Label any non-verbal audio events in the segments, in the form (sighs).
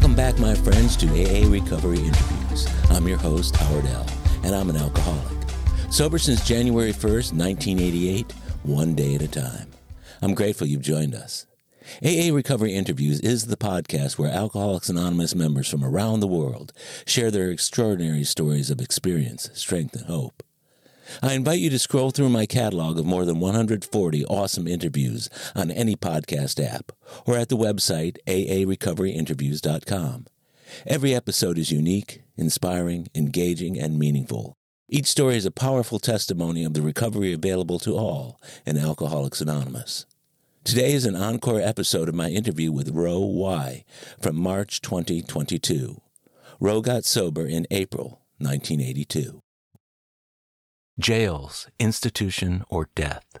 Welcome back, my friends, to AA Recovery Interviews. I'm your host, Howard L., and I'm an alcoholic. Sober since January 1st, 1988, one day at a time. I'm grateful you've joined us. AA Recovery Interviews is the podcast where Alcoholics Anonymous members from around the world share their extraordinary stories of experience, strength, and hope. I invite you to scroll through my catalog of more than 140 awesome interviews on any podcast app or at the website aarecoveryinterviews.com. Every episode is unique, inspiring, engaging, and meaningful. Each story is a powerful testimony of the recovery available to all in Alcoholics Anonymous. Today is an encore episode of my interview with Ro Y from March 2022. Ro got sober in April 1982. Jails, institution, or death.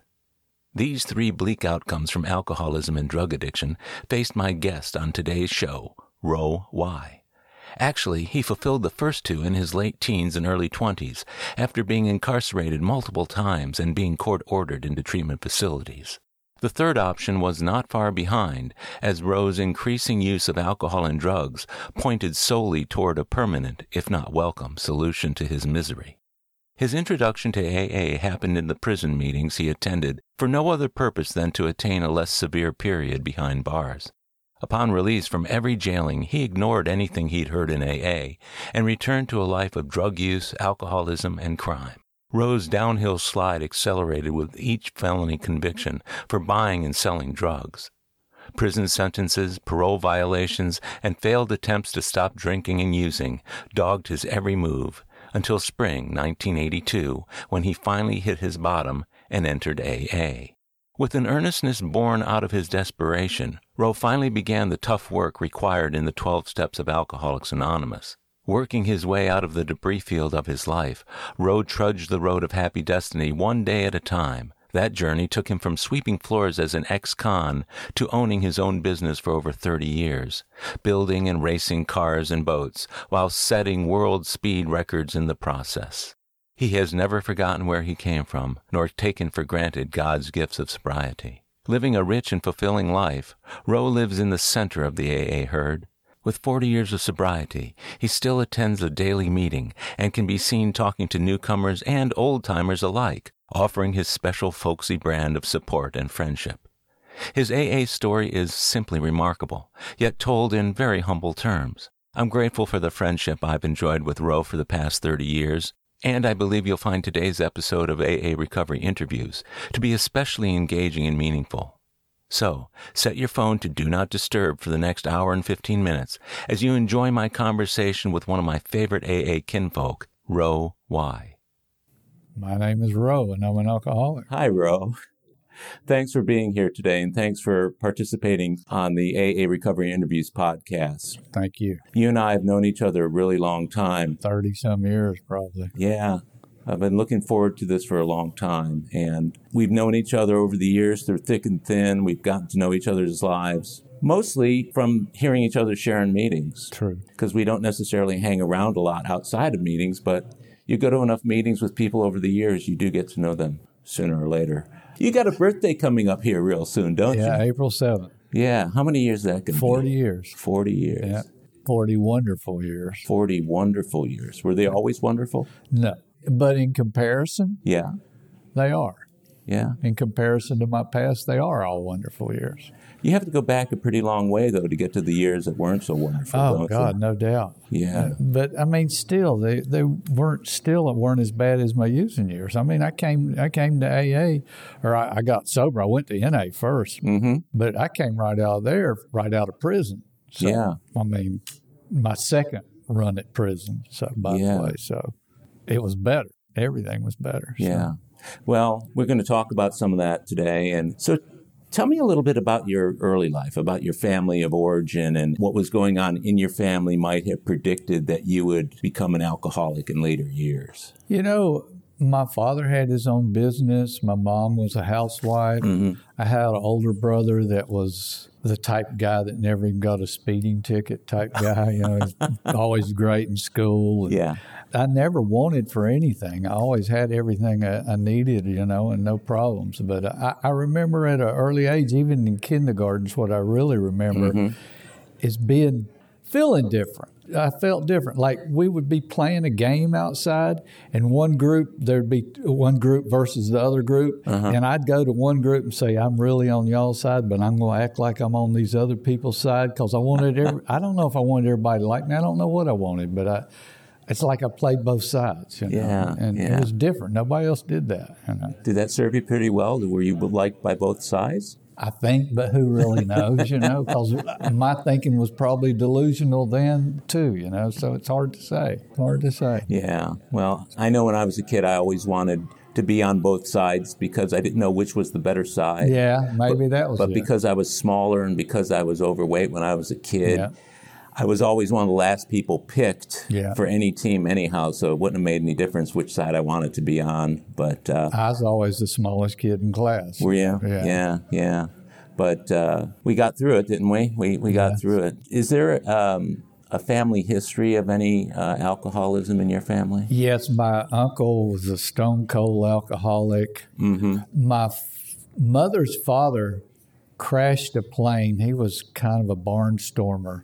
These three bleak outcomes from alcoholism and drug addiction faced my guest on today's show, Ro Y. Actually, he fulfilled the first two in his late teens and early 20s after being incarcerated multiple times and being court ordered into treatment facilities. The third option was not far behind, as Ro's increasing use of alcohol and drugs pointed solely toward a permanent, if not welcome, solution to his misery. His introduction to AA happened in the prison meetings he attended for no other purpose than to attain a less severe period behind bars. Upon release from every jailing, he ignored anything he'd heard in AA and returned to a life of drug use, alcoholism, and crime. Ro's downhill slide accelerated with each felony conviction for buying and selling drugs. Prison sentences, parole violations, and failed attempts to stop drinking and using dogged his every move until spring 1982 when he finally hit his bottom and entered AA. With an earnestness born out of his desperation, Ro finally began the tough work required in the 12 steps of Alcoholics Anonymous. Working his way out of the debris field of his life, Ro trudged the road of happy destiny one day at a time. That journey took him from sweeping floors as an ex-con to owning his own business for over 30 years, building and racing cars and boats while setting world speed records in the process. He has never forgotten where he came from, nor taken for granted God's gifts of sobriety. Living a rich and fulfilling life, Ro lives in the center of the AA herd, with 40 years of sobriety, he still attends a daily meeting and can be seen talking to newcomers and old timers alike, offering his special folksy brand of support and friendship. His AA story is simply remarkable, yet told in very humble terms. I'm grateful for the friendship I've enjoyed with Ro for the past 30 years, and I believe you'll find today's episode of AA Recovery Interviews to be especially engaging and meaningful. So, set your phone to Do Not Disturb for the next hour and 15 minutes as you enjoy my conversation with one of my favorite AA kinfolk, Ro Y. My name is Ro, and I'm an alcoholic. Hi, Ro. Thanks for being here today, and thanks for participating on the AA Recovery Interviews podcast. Thank you. You and I have known each other a really long time 30 some years, probably. Yeah. I've been looking forward to this for a long time. And we've known each other over the years through thick and thin. We've gotten to know each other's lives, mostly from hearing each other share in meetings. True. Because we don't necessarily hang around a lot outside of meetings, but you go to enough meetings with people over the years, you do get to know them sooner or later. You got a birthday coming up here real soon, don't yeah, you? Yeah, April 7th. Yeah. How many years is that going to be? 40 years. 40 years. Yeah. 40 wonderful years. 40 wonderful years. Were they always wonderful? No. But in comparison, yeah, they are. Yeah. In comparison to my past, they are all wonderful years. You have to go back a pretty long way though to get to the years that weren't so wonderful. Oh God, you? no doubt. Yeah. Uh, but I mean, still, they they weren't still weren't as bad as my using years. I mean, I came I came to AA, or I, I got sober. I went to NA 1st mm-hmm. but I came right out of there, right out of prison. So, yeah. I mean, my second run at prison. So by yeah. the way, so it was better. Everything was better. So. Yeah. Well, we're going to talk about some of that today. And so tell me a little bit about your early life, about your family of origin and what was going on in your family might have predicted that you would become an alcoholic in later years. You know, my father had his own business. My mom was a housewife. Mm-hmm. I had an older brother that was the type guy that never even got a speeding ticket type guy. You know, (laughs) always great in school. yeah. I never wanted for anything. I always had everything I, I needed, you know, and no problems. But I, I remember at an early age, even in kindergarten, what I really remember mm-hmm. is being feeling different. I felt different. Like we would be playing a game outside, and one group there'd be one group versus the other group, and I'd go to one group and say, "I'm really on y'all's side, but I'm going to act like I'm on these other people's side because I wanted. Every, I don't know if I wanted everybody to like me. I don't know what I wanted, but I." It's like I played both sides, you know, Yeah, and yeah. it was different. Nobody else did that, you know. Did that serve you pretty well? Were you liked by both sides? I think, but who really knows, you know? Because my thinking was probably delusional then too, you know. So it's hard to say. Hard to say. Yeah. Well, I know when I was a kid, I always wanted to be on both sides because I didn't know which was the better side. Yeah, maybe that was But it. because I was smaller and because I was overweight when I was a kid, Yeah. I was always one of the last people picked Yeah. for any team, anyhow. So it wouldn't have made any difference which side I wanted to be on. But uh, I was always the smallest kid in class. were you? Yeah. yeah, yeah. But uh, we got through it, didn't we? We we got through it. Is there um, a family history of any uh, alcoholism in your family? Yes, my uncle was a stone cold alcoholic. Mm-hmm. My f- mother's father crashed a plane. He was kind of a barnstormer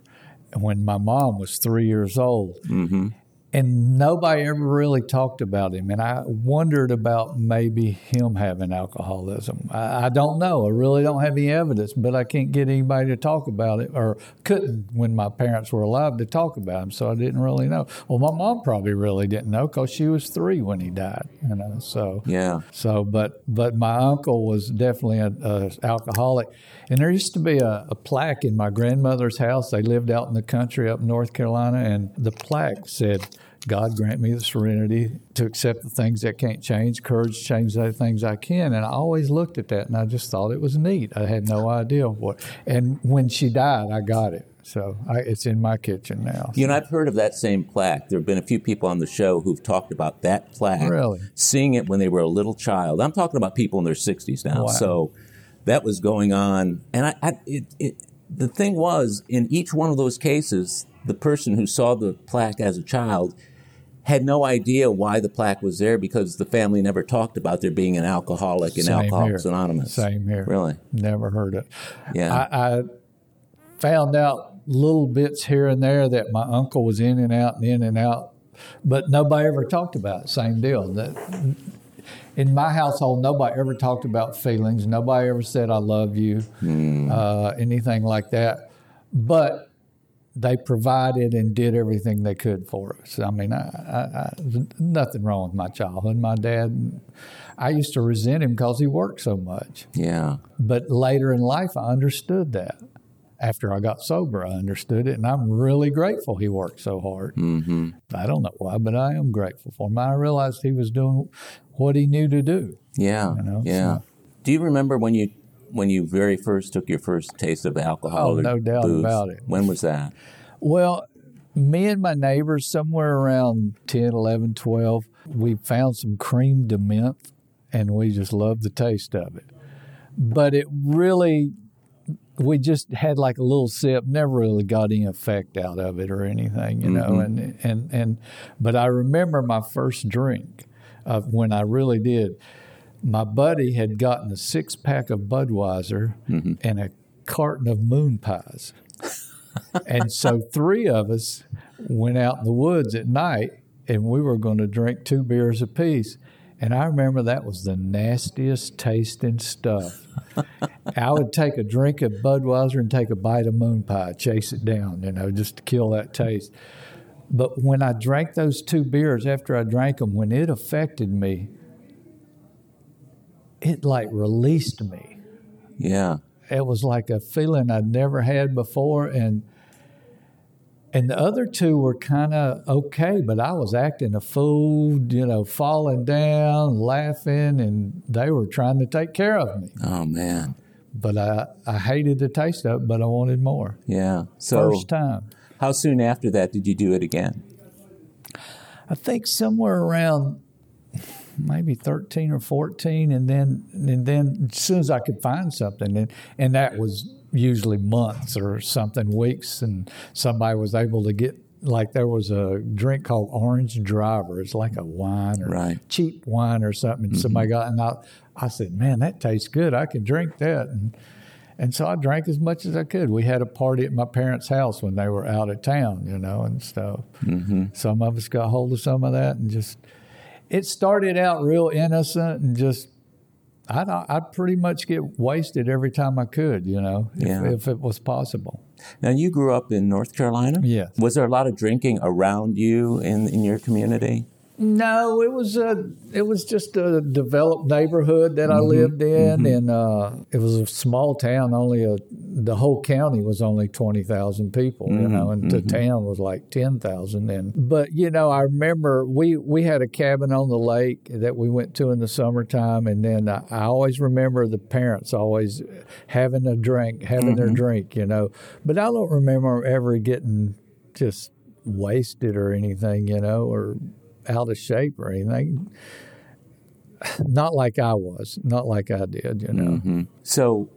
when my mom was three years old. Mm-hmm. And nobody ever really talked about him. And I wondered about maybe him having alcoholism. I, I don't know. I really don't have any evidence, but I can't get anybody to talk about it or couldn't when my parents were alive to talk about him. So I didn't really know. Well, my mom probably really didn't know because she was three when he died. You know, so Yeah. so, but but my uncle was definitely a, a alcoholic, and there used to be a, a plaque in my grandmother's house. They lived out in the country up in North Carolina, and the plaque said, "God grant me the serenity to accept the things that can't change, courage to change the things I can." And I always looked at that, and I just thought it was neat. I had no idea what. And when she died, I got it, so I, it's in my kitchen now. You know, I've heard of that same plaque. There have been a few people on the show who've talked about that plaque. Really? Seeing it when they were a little child. I'm talking about people in their 60s now. Wow. So that was going on. And I, I it, it, the thing was, in each one of those cases, the person who saw the plaque as a child had no idea why the plaque was there because the family never talked about there being an alcoholic in Same Alcoholics here. Anonymous. Same here. Really? Never heard it. Yeah. I, I found out little bits here and there that my uncle was in and out and in and out, but nobody ever talked about it. Same deal. That in my household, nobody ever talked about feelings. Nobody ever said "I love you," uh, anything like that. But they provided and did everything they could for us. I mean, I, I, I, nothing wrong with my childhood. My dad, I used to resent him because he worked so much. yeah. But later in life, I understood that. After I got sober, I understood it, and I'm really grateful he worked so hard. Mm-hmm. I don't know why, but I am grateful for him. I realized he was doing what he knew to do. Yeah, You know, yeah. so- Do you remember when you when you very first took your first taste of alcohol? Oh, no doubt booze? about it. When was that? Well, me and my neighbors, somewhere around 10, 11, 12, we found some crème de menthe, and we just loved the taste of it. But it really, we just had like a little sip, never really got any effect out of it or anything, you know. Mm-hmm. And, and, and, but I remember my first drink of when I really did. My buddy had gotten a six pack of Budweiser mm-hmm. and a carton of moon pies and so three of us went out in the woods at night and we were going to drink two beers apiece. And I remember that was the nastiest tasting stuff. I would take a drink of Budweiser and take a bite of moon pie, chase it down, you know, just to kill that taste. But when I drank those two beers, after I drank them, when it affected me, it like released me Yeah, it was like a feeling I'd never had before, and and the other two were kind of okay, but I was acting a fool, you know, falling down, laughing, and they were trying to take care of me. Oh man. But I, I hated the taste of it, but I wanted more. Yeah. So First time. how soon after that did you do it again? I think somewhere around maybe 13 or 14 and then and then as soon as I could find something and, and that was usually months or something weeks and somebody was able to get like there was a drink called orange driver it's like a wine or Right. cheap wine or something and somebody got and I, I said man that tastes good I can drink that and And so I drank as much as I could. We had a party at my parents' house when they were out of town, you know, and stuff. Mm-hmm. Some of us got hold of some of that and just, it started out real innocent and just, I'd, I'd pretty much get wasted every time I could, you know, if, Yeah. if it was possible. Now, you grew up in North Carolina? Yes. Was there a lot of drinking around you in, in your community? No, it was a it was just a developed neighborhood that I mm-hmm. lived in, mm-hmm. and uh, it was a small town. Only a the whole county was only twenty thousand people, you know, and the mm-hmm. town was like ten thousand. And but you know, I remember we we had a cabin on the lake that we went to in the summertime, and then I, I always remember the parents always having a drink, having their drink, you know. But I don't remember ever getting just wasted or anything, you know, or out of shape or anything. Not like I was, not like I did, you know. Mm-hmm. So,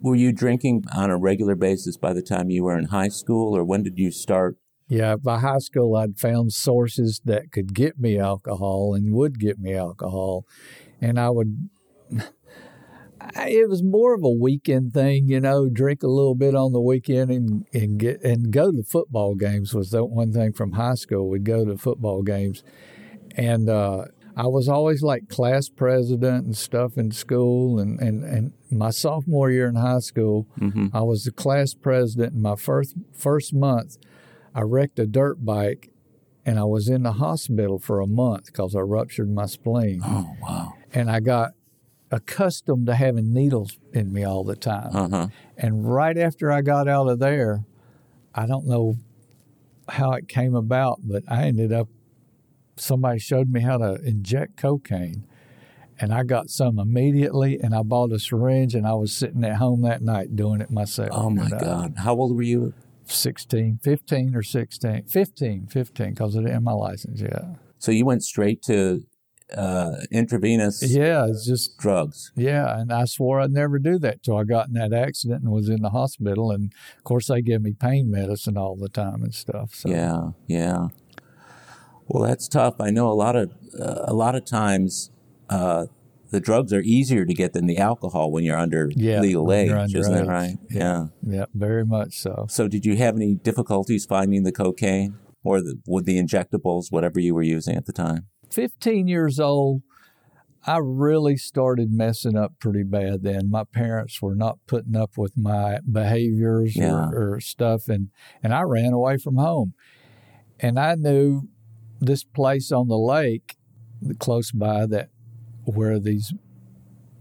were you drinking on a regular basis by the time you were in high school, or when did you start? Yeah, by high school, I'd found sources that could get me alcohol and would get me alcohol. And I would, I- it was more of a weekend thing, you know, drink a little bit on the weekend and, and get, and go to football games was the one thing from high school. We'd go to football games. And, uh, I was always like class president and stuff in school. And, and, and my sophomore year in high school, I was the class president. And my first, first month, I wrecked a dirt bike and I was in the hospital for a month because I ruptured my spleen. Oh, wow. And I got accustomed to having needles in me all the time. Uh-huh. And right after I got out of there, I don't know how it came about, but I ended up, somebody showed me how to inject cocaine. And I got some immediately, and I bought a syringe, and I was sitting at home that night doing it myself. Oh, my know. God. How old were you? 16, 15 or 16, 15, 15, because I didn't have my license yet. So, you went straight to uh, intravenous Yeah, it's just, drugs. yeah. And I swore I'd never do that till I got in that accident and was in the hospital. And of course, they give me pain medicine all the time and stuff. So, Yeah, yeah. Well, that's tough. I know a lot of uh, a lot of times uh, the drugs are easier to get than the alcohol when you're under Yeah, legal age, you're isn't that right? Yeah. yeah, very much so. So, did you have any difficulties finding the cocaine or the, with the injectables, whatever you were using at the time? 15 years old, I really started messing up pretty bad then. My parents were not putting up with my behaviors Yeah. or, or stuff, and, and I ran away from home. And I knew this place on the lake close by that where these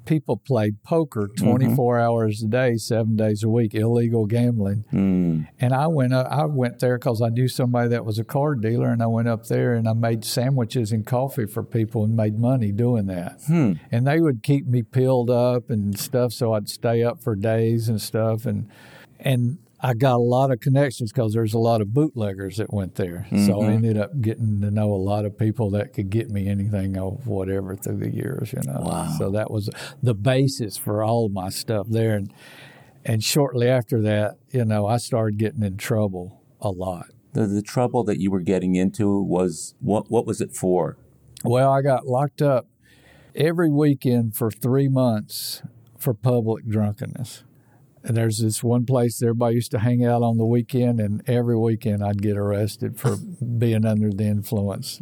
people played poker 24 hours a day, seven days a week, illegal gambling. Mm. And I went up, I went there because I knew somebody that was a card dealer, and I went up there and I made sandwiches and coffee for people and made money doing that. Hmm. And they would keep me peeled up and stuff, so I'd stay up for days and stuff. And and I got a lot of connections because there's a lot of bootleggers that went there. So I mm-hmm. ended up getting to know a lot of people that could get me anything of whatever through the years, you know. Wow. So that was the basis for all my stuff there. And and shortly after that, you know, I started getting in trouble a lot. The, the trouble that you were getting into was what? What was it for? Well, I got locked up every weekend for three months for public drunkenness. And there's this one place everybody used to hang out on the weekend, and every weekend I'd get arrested for (laughs) being under the influence.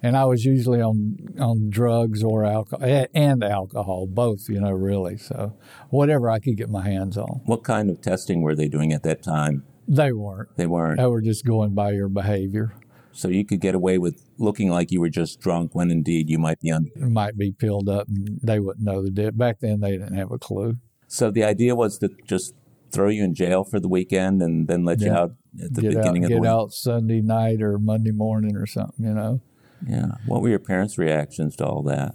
And I was usually on on drugs or alcohol and alcohol, both, you know, really. So whatever I could get my hands on. What kind of testing were they doing at that time? They weren't. They weren't. They were just going by your behavior. So you could get away with looking like you were just drunk when indeed you might be under. Might be peeled up, and they wouldn't know the dip. Back then, they didn't have a clue. So the idea was to just throw you in jail for the weekend and then let you out at the get out, beginning of the get out Sunday night or Monday morning or something. You know, Yeah. What were your parents' reactions to all that?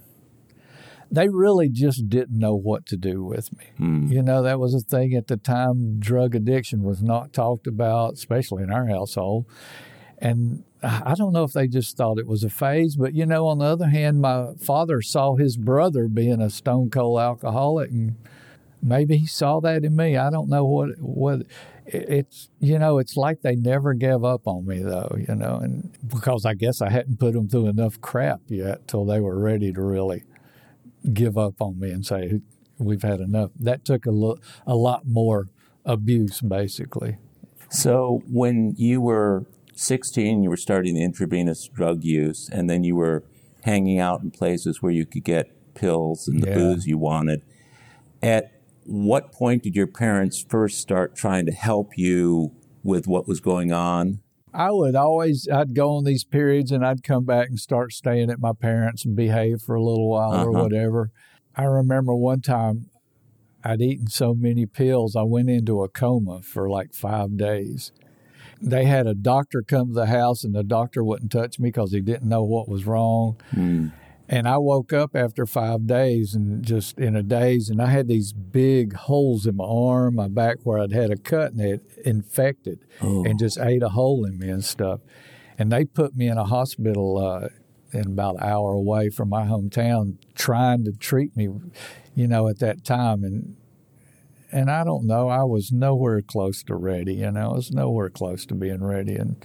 they really just didn't know what to do with me. Hmm. You know, that was a thing at the time. Drug addiction was not talked about, especially in our household. And I don't know if they just thought it was a phase, but you know, on the other hand, my father saw his brother being a stone cold alcoholic, and maybe he saw that in me. I don't know what what it's. You know, it's like they never gave up on me, though. You know, and because I guess I hadn't put them through enough crap yet till they were ready to really give up on me and say, we've had enough. That took a, lo- a lot more abuse, basically. So when you were 16, you were starting the intravenous drug use, and then you were hanging out in places where you could get pills and the Yeah. booze you wanted. At what point did your parents first start trying to help you with what was going on? I would always I'd go on these periods and I'd come back and start staying at my parents and behave for a little while or Uh-huh. whatever. I remember one time I'd eaten so many pills I went into a coma for like five days. They had a doctor come to the house and the doctor wouldn't touch me because he didn't know what was wrong. And I woke up after five days and just in a daze, and I had these big holes in my arm, my back, where I'd had a cut and it infected and just ate a hole in me and stuff. And they put me in a hospital uh, in about an hour away from my hometown, trying to treat me, you know, at that time. And and I don't know, I was nowhere close to ready. You know, I was nowhere close to being ready, and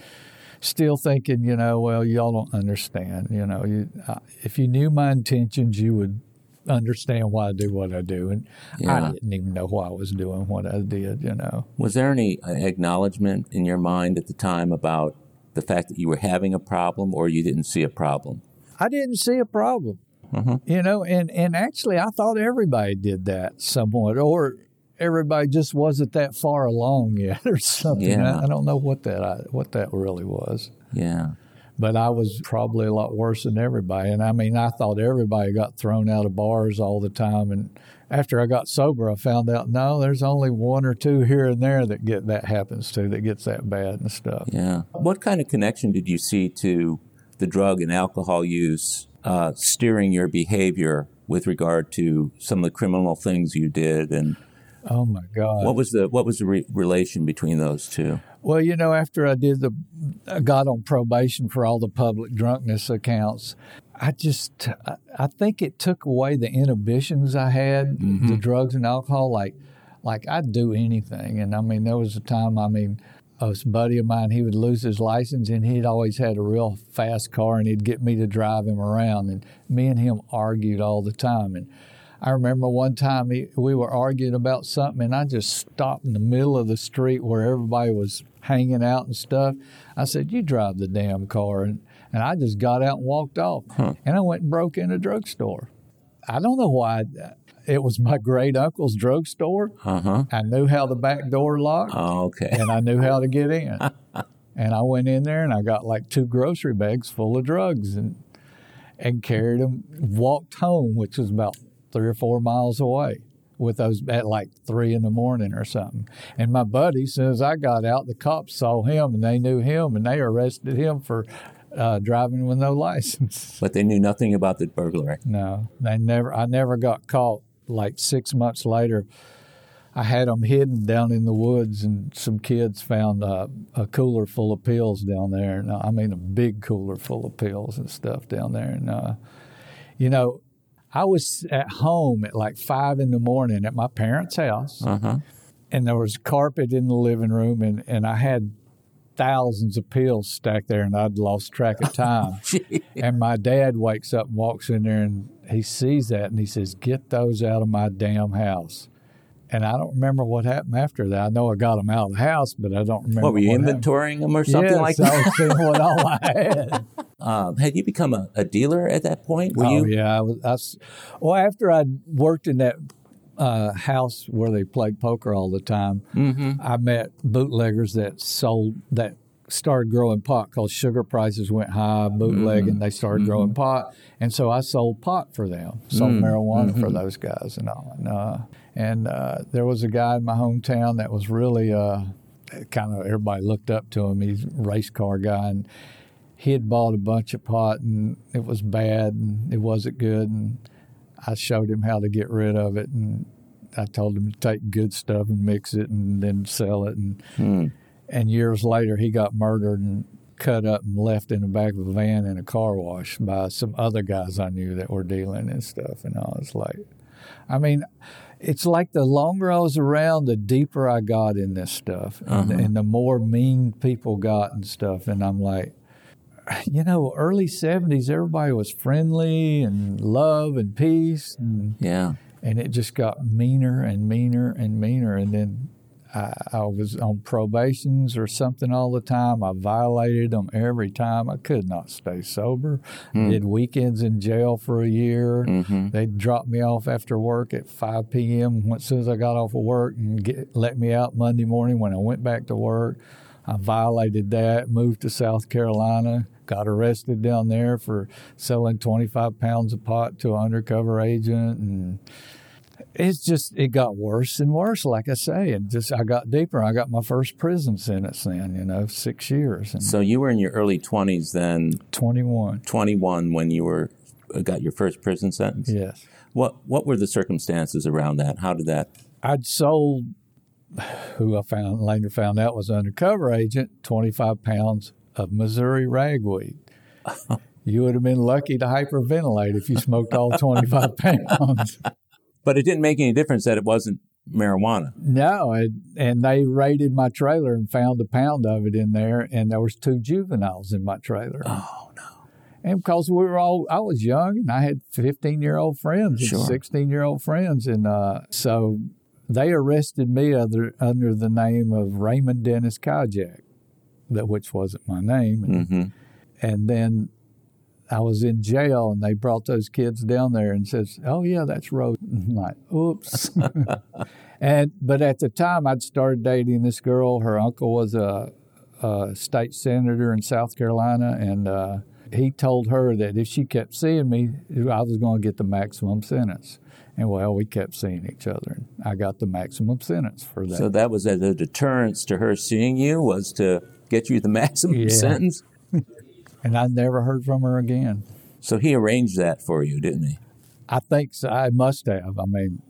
still thinking, you know, well, y'all don't understand. You know, you uh, if you knew my intentions, you would understand why I do what I do, and Yeah. I didn't even know why I was doing what I did. You know, Was there any uh, acknowledgement in your mind at the time about the fact that you were having a problem or you didn't see a problem? I didn't see a problem. You know, and and actually, I thought everybody did that somewhat, or everybody just wasn't that far along yet, (laughs) or something. Yeah. I, I don't know what that I, what that really was. Yeah. but I was probably a lot worse than everybody. And I mean, I thought everybody got thrown out of bars all the time. And after I got sober, I found out no, there's only one or two here and there that get that happens to that gets that bad and stuff. Yeah. What kind of connection did you see to the drug and alcohol use uh, steering your behavior with regard to some of the criminal things you did, and Oh my God! what was the what was the re- relation between those two? Well, you know, after I did the, I got on probation for all the public drunkenness accounts. I just, I- I think it took away the inhibitions I had, mm-hmm. the drugs and alcohol. Like, like I'd do anything, and I mean, there was a time. I mean, a buddy of mine, he would lose his license, and he'd always had a real fast car, and he'd get me to drive him around, and me and him argued all the time, and. I remember one time he, we were arguing about something, and I just stopped in the middle of the street where everybody was hanging out and stuff. I said, "You drive the damn car," and, and I just got out and walked off. And I went and broke in a drugstore. I don't know why. It was my great uncle's drugstore. Uh huh. I knew how the back door locked, Oh, okay. and I knew how to get in. (laughs) and I went in there and I got like two grocery bags full of drugs and and carried them. Walked home, which was about three or four miles away, with those at like three in the morning or something. And my buddy, as soon as I got out, the cops saw him and they knew him and they arrested him for uh, driving with no (laughs) license. But they knew nothing about the burglary. No, they never. I never got caught. Like six months later, I had them hidden down in the woods, and some kids found uh, a cooler full of pills down there. And, uh, I mean, a big cooler full of pills and stuff down there. And uh, you know, I was at home at like five in the morning at my parents' house, Uh huh. and there was carpet in the living room, and, and I had thousands of pills stacked there, and I'd lost track of time. (laughs) and my dad wakes up and walks in there, and he sees that, and he says, "Get those out of my damn house." And I don't remember what happened after that. I know I got them out of the house, but I don't remember. What were you happened. inventorying them or something yes, like I that? was seeing what all I (laughs) had. Um, had you become a, a dealer at that point? Were oh you? yeah, I was. I well, after I worked in that uh, house where they played poker all the time, Mm-hmm. I met bootleggers that sold that started growing pot because sugar prices went high, bootlegging. They started growing pot, and so I sold pot for them, sold marijuana for those guys, and all. And, uh, and uh, there was a guy in my hometown that was really uh, kind of everybody looked up to him. He's a race car guy, and he had bought a bunch of pot, and it was bad, and it wasn't good, and I showed him how to get rid of it, and I told him to take good stuff and mix it, and then sell it, and Hmm. and years later, he got murdered and cut up and left in the back of a van in a car wash by some other guys I knew that were dealing and stuff. And I was like, I mean, it's like the longer I was around, the deeper I got in this stuff, and, uh-huh. and the more mean people got and stuff. And I'm like, you know, early '70s, everybody was friendly and love and peace, and Yeah. and it just got meaner and meaner and meaner. And then I, I was on probations or something all the time. I violated them every time. I could not stay sober. Hmm. Did weekends in jail for a year. Mm-hmm. They'd drop me off after work at 5 p.m. as soon as I got off of work and get, let me out Monday morning when I went back to work. I violated that, moved to South Carolina, got arrested down there for selling 25 pounds of pot to an undercover agent. And it's just, it got worse and worse, like I say. And just, I got deeper. I got my first prison sentence then, you know, six years and So you were in your early 20s then, 21. 21 when you were uh, got your first prison sentence. Yes. What what were the circumstances around that? How did that? I'd sold, who I found later found out was an undercover agent, 25 pounds of Missouri ragweed. (laughs) you would have been lucky to hyperventilate if you smoked all 25 (laughs) pounds. But it didn't make any difference that it wasn't marijuana. No, and, and they raided my trailer and found a pound of it in there, and there was two juveniles in my trailer. Oh no. And because we were all, I was young and I had 15 year old friends Sure. and 16 year old friends. And uh, so they arrested me under, under the name of Raymond Dennis Kajak, that which wasn't my name. And, hmm and then I was in jail and they brought those kids down there and says, Oh, yeah, that's Rose. (laughs) I'm like, oops. (laughs) and but at the time I'd started dating this girl. Her uncle was a, a state senator in South Carolina, and uh, he told her that if she kept seeing me, I was going to get the maximum sentence. And well, we kept seeing each other, and I got the maximum sentence for that. So that was as a deterrence to her seeing you was to get you the maximum Yeah. sentence. And I never heard from her again. So he arranged that for you, didn't he? I think so. I must have. I mean,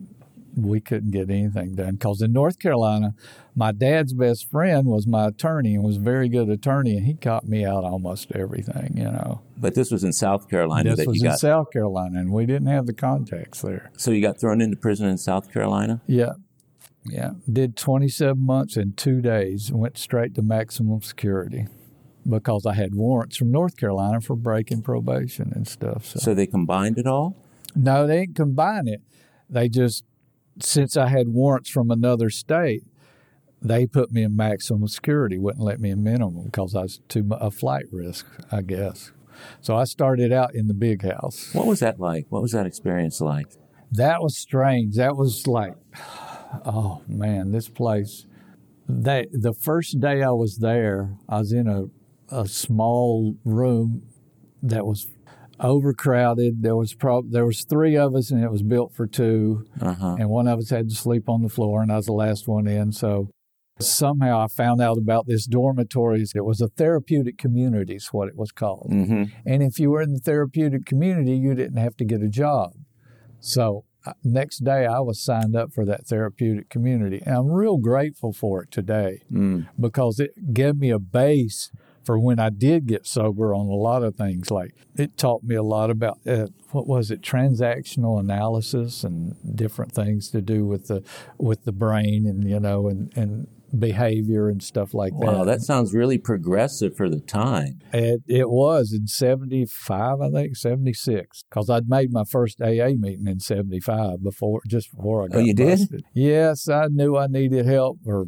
we couldn't get anything done because in North Carolina, my dad's best friend was my attorney and was a very good attorney, and he caught me out almost everything. You know, But this was in South Carolina this that was in got. South Carolina, and we didn't have the contacts there. so you got thrown into prison in South Carolina. Yeah, yeah. Did twenty seven months in two days. Went straight to maximum security because I had warrants from North Carolina for breaking probation and stuff. So. So they combined it all. No, they didn't combine it. They just, since I had warrants from another state, they put me in maximum security, wouldn't let me in minimum because I was too a flight risk, I guess. So I started out in the big house. What was that like? What was that experience like? That was strange. That was like, oh man, this place. They, the first day I was there, I was in a, a small room that was overcrowded. There was prob- there was three of us, and it was built for two. Uh-huh. And one of us had to sleep on the floor, and I was the last one in. So somehow I found out about this dormitories. It was a therapeutic community, is what it was called. hmm And if you were in the therapeutic community, you didn't have to get a job. So uh, next day, I was signed up for that therapeutic community, and I'm real grateful for it today Mm. because it gave me a base for when I did get sober on a lot of things. Like it taught me a lot about uh, what was it, transactional analysis and different things to do with the with the brain and you know and and behavior and stuff like Wow, that. Wow, that sounds really progressive for the time. It, it was in 75, I think, 76, because I'd made my first AA meeting in 75 before, just before I got Oh, you did? Yes, I knew I needed help or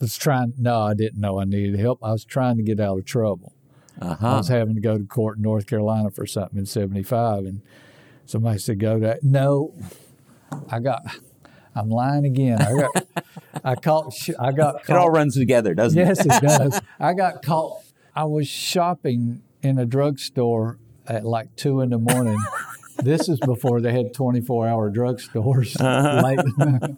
was trying, no, I didn't know I needed help. I was trying to get out of trouble. I Uh-huh. was having to go to court in North Carolina for something in 75, and somebody said, go to, no, I got, I'm lying again. I got, I caught, I got It all runs together, doesn't Yes, it? it (laughs) does. I got caught. I was shopping in a drugstore at like two in the morning. (laughs) this is before they had 24 hour drugstores. (laughs) Late.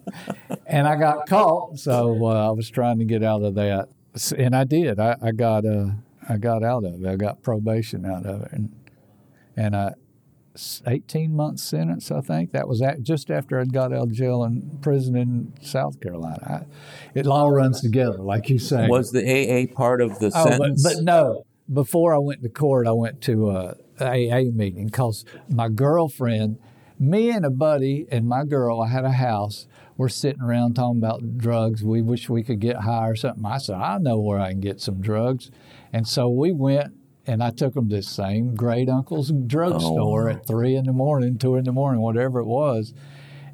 (laughs) and I got caught. So uh, I was trying to get out of that. And I did. I, I got uh, I got out of it. I got probation out of it. And, and I, s- 18 month sentence, I think. That was at, just after I'd got out of jail and prison in South Carolina. I, it all runs together, like you say. Was the AA part of the Oh, but, sentence? but no. Before I went to court, I went to a AA meeting because my girlfriend, me and a buddy and my girl, I had a house. We're sitting around talking about drugs. We wish we could get high or something. I said, I know where I can get some drugs. And so we went and I took them to the same great uncle's drugstore wow. at three in the morning, two in the morning, whatever it was.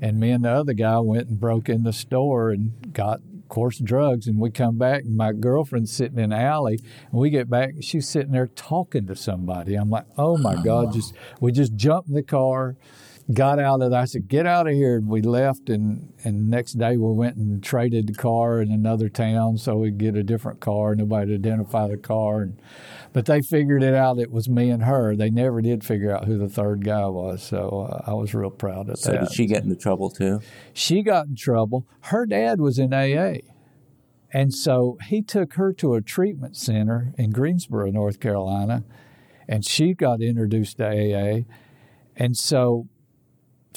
And me and the other guy went and broke in the store and got, of course, drugs. And we come back, and my girlfriend's sitting in the alley. And we get back, and she's sitting there talking to somebody. I'm like, oh my oh, God! Just we just jumped in the car, got out of there. I said, get out of here. And we left. And and next day we went and traded the car in another town so we'd get a different car. Nobody to identify the car. And, but they figured it out. It was me and her. They never did figure out who the third guy was. So uh, I was real proud of So that. did she get into trouble too? she got in trouble. Her dad was in AA. And so he took her to a treatment center in Greensboro, North Carolina, and she got introduced to AA. And so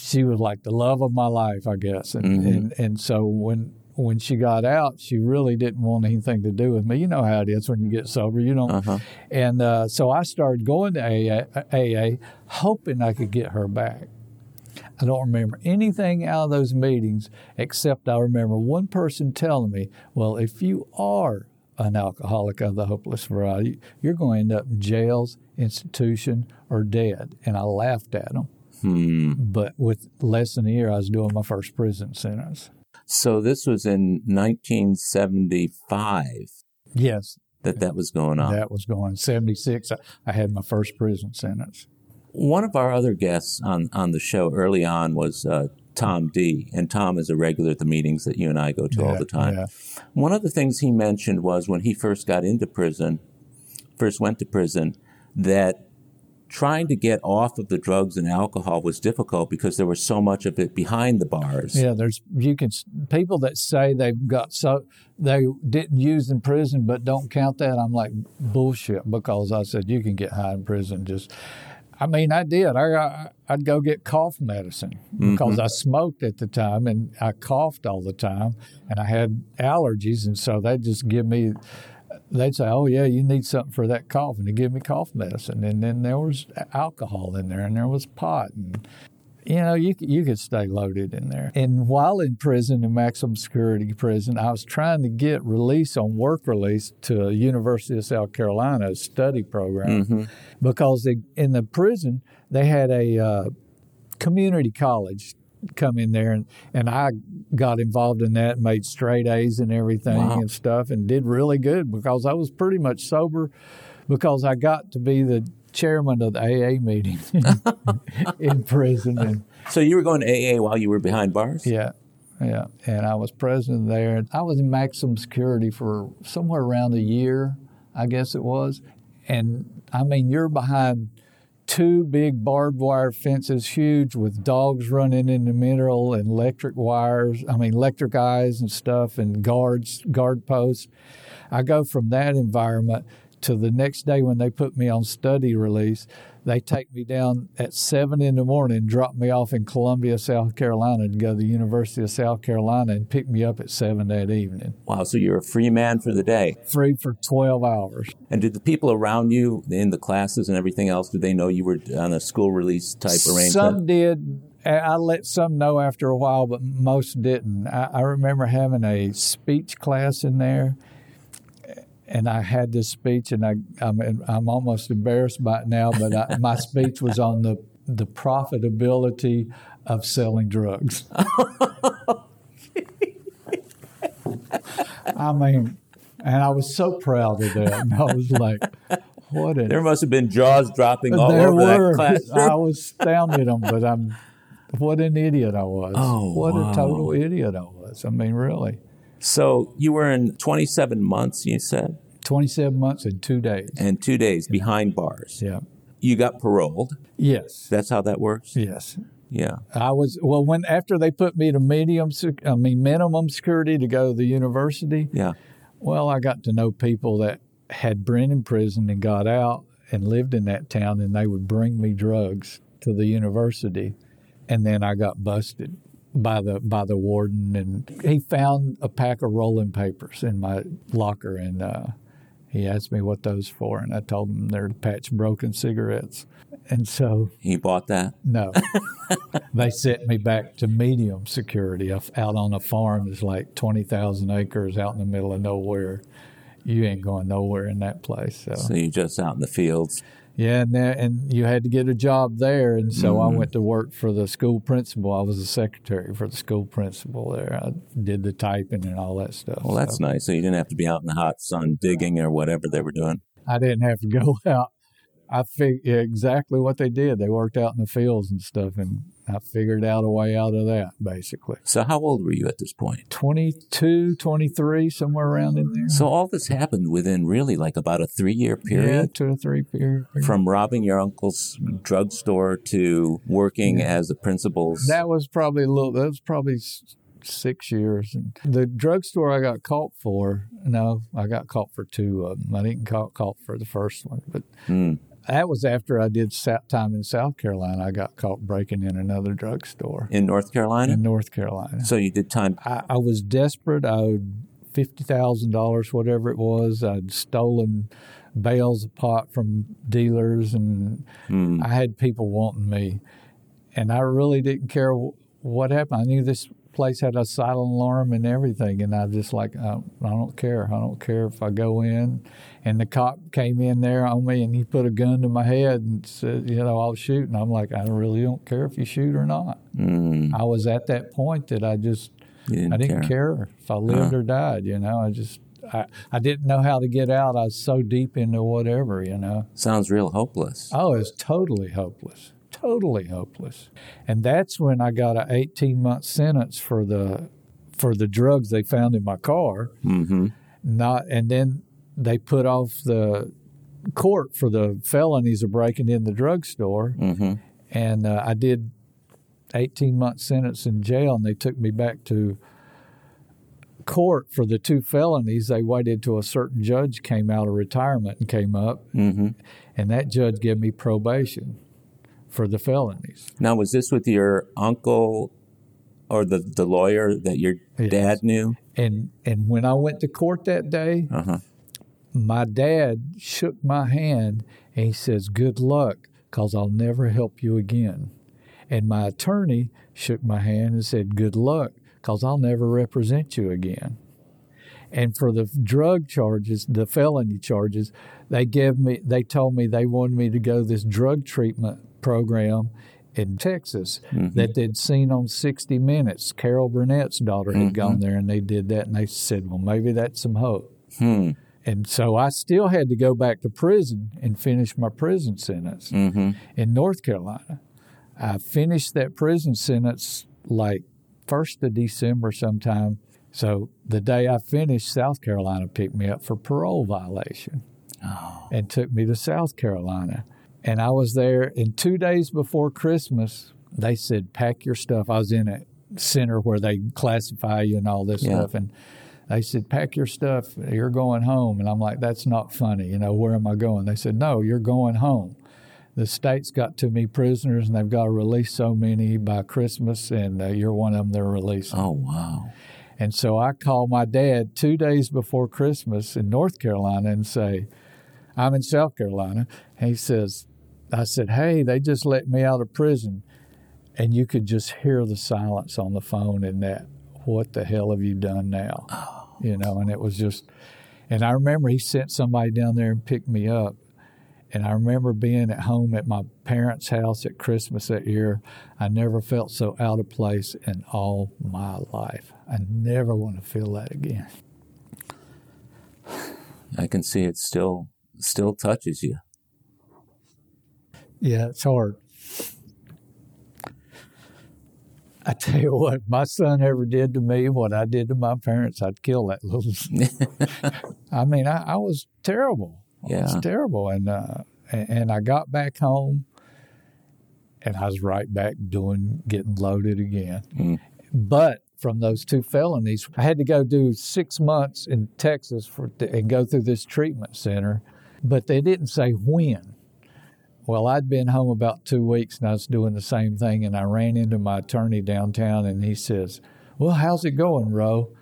she was like the love of my life, I guess. And and, and so when when she got out, she really didn't want anything to do with me. You know how it is when you get sober. You don't. Uh-huh. And uh, so I started going to AA, AA, hoping I could get her back. I don't remember anything out of those meetings except I remember one person telling me, "Well, if you are an alcoholic of the hopeless variety, you're going to end up in jails, institution, or dead." And I laughed at them. Hmm. But with less than a year, I was doing my first prison sentence. So this was in 1975 Yes, that that was going on. that was going. Seventy six. I, I had my first prison sentence. One of our other guests on, on the show early on was uh, Tom D. And Tom is a regular at the meetings that you and I go to all the time. yeah. One of the things he mentioned was when he first got into prison, first went to prison, that trying to get off of the drugs and alcohol was difficult because there was so much of it behind the bars. Yeah, there's you can people that say they've got so they didn't use in prison but don't count that. I'm like bullshit because I said you can get high in prison. Just, I mean, I did. I, I would go get cough medicine mm-hmm. because I smoked at the time and I coughed all the time and I had allergies and so they just give me. They'd say, "Oh yeah, you need something for that cough," and they give me cough medicine. And then there was alcohol in there, and there was pot, and you know, you could- you could stay loaded in there. And while in prison, in maximum security prison, I was trying to get release on work release to University of South Carolina study program because they, in the prison they had a uh, community college come in there and, and I got involved in that, made straight A's and everything Wow. and stuff and did really good because I was pretty much sober because I got to be the chairman of the AA meeting (laughs) (laughs) in prison and So you were going to AA while you were behind bars? yeah yeah and I was president there I was in maximum security for somewhere around a year I guess it was and I mean you're behind two big barbed wire fences huge with dogs running in the middle and electric wires I mean electric eyes and stuff and guards guard posts I go from that environment to the next day when they put me on study release. They take me down at seven in the morning, drop me off in Columbia, South Carolina, to go to the University of South Carolina and pick me up at seven that evening. Wow, so you're a free man for the day. Free for 12 hours. And did the people around you in the classes and everything else, did they know you were on a school release type arrangement? Some did. I I let some know after a while, but most didn't. I, I remember having a speech class in there, and I had this speech, and I, I'm, I'm almost embarrassed by it now, but I, my speech was on the, the profitability of selling drugs. (laughs) I mean, and I was so proud of that. And I was like, what There must have been jaws dropping all there over were. that class. (laughs) I was astounded them, but I'm what an idiot I was. Oh, what wow. a total idiot I was. I mean, really. So you were in 27 months, you said, 27 months and two days. and two days behind bars. Yeah. You got paroled. Yes. That's how that works? Yes. Yeah. I was well when after they put me to medium I mean minimum security to go to the university. Yeah. Well, I got to know people that had been in prison and got out and lived in that town, and they would bring me drugs to the university, and then I got busted by the by the warden, and he found a pack of rolling papers in my locker, and uh, he asked me what those for, and I told him they're to patch broken cigarettes, and so He bought that. no. (laughs) they sent me back to medium security out on a farm that's like 20,000 acres out in the middle of nowhere. You ain't going nowhere in that place. So, So you're just out in the fields. Yeah, and there, and you had to get a job there, and so Mm-hmm. I went to work for the school principal. I was a secretary for the school principal there. I did the typing and all that stuff. Well, that's So nice. So you didn't have to be out in the hot sun digging or whatever they were doing. I didn't have to go (laughs) out. I figured exactly what they did. They worked out in the fields and stuff, and I figured out a way out of that, basically. So how old were you at this point? 22, 23, somewhere around in there. So all this happened within really like about a three year period? yeah, two or three period. from robbing your uncle's drugstore to working as a principal's. That was probably a little. That was probably six years. And the drugstore I got caught for. No, I got caught for two of them. I didn't caught caught for the first one, but Hmm. That was after I did time in South Carolina. I got caught breaking in another drugstore in North Carolina. in North Carolina. So you did time. I, I was desperate. I owed fifty thousand dollars, whatever it was. I'd stolen bales of pot from dealers, and Hmm. I had people wanting me, and I really didn't care what happened. I knew this place had a silent alarm and everything, and I just like I, I don't care. I don't care if I go in. And the cop came in there on me, and he put a gun to my head and said, "You know, I'll shoot." And I'm like, "I really don't care if you shoot or not." Mm, I was at that point that I just didn't I didn't care. care, if I lived or died. You know, I just I, I didn't know how to get out. I was so deep into whatever. You know, Sounds real hopeless. oh, it's totally hopeless, totally hopeless. And that's when I got an 18 month sentence for the for the drugs they found in my car. Mm-hmm. Not and then they put off the court for the felonies of breaking in the drugstore Mm-hmm. and uh, I did 18 month sentence in jail, and they took me back to court for the two felonies. They waited till a certain judge came out of retirement and came up, Mm-hmm. and that judge gave me probation for the felonies. Now, was this with your uncle or the, the lawyer that your Yes. dad knew? And and when I went to court that day, Uh-huh. My dad shook my hand and he says, "Good luck, cause I'll never help you again." And my attorney shook my hand and said, "Good luck, cause I'll never represent you again." And for the drug charges, the felony charges, they gave me. They told me they wanted me to go this drug treatment program in Texas that they'd seen on 60 Minutes. Carol Burnett's daughter had gone there, and they did that. And they said, "Well, maybe that's some hope." Hmm. And so I still had to go back to prison and finish my prison sentence Mm-hmm. in North Carolina. I finished that prison sentence like first of December sometime. So the day I finished, South Carolina picked me up for parole violation and took me to South Carolina. And I was there, and two days before Christmas, they said, Pack your stuff. I was in a center where they classify you and all this Yeah. stuff. And they said, Pack your stuff. You're going home. And I'm like, That's not funny. You know, where am I going? They said, No, you're going home. The state's got too many prisoners, and they've got to release so many by Christmas, and uh, you're one of them they're releasing. Oh, wow. And so I called my dad two days before Christmas in North Carolina and say, I'm in South Carolina. And he says, I said, hey, they just let me out of prison. And you could just hear the silence on the phone and that, what the hell have you done now? You know, and it was just, and I remember he sent somebody down there and picked me up. And I remember being at home at my parents' house at Christmas that year. I never felt so out of place in all my life. I never want to feel that again. I can see it still still touches you. Yeah, it's hard. I tell you what, my son ever did to me what I did to my parents, I'd kill that little. (laughs) (laughs) I mean, I, I was terrible. I Yeah. was terrible, and uh, and, and I got back home, and I was right back doing getting loaded again. Mm. But from those two felonies, I had to go do six months in Texas for and go through this treatment center, but they didn't say when. Well, I'd been home about two weeks and I was doing the same thing, and I ran into my attorney downtown, and he says, "Well, how's it going, Ro?"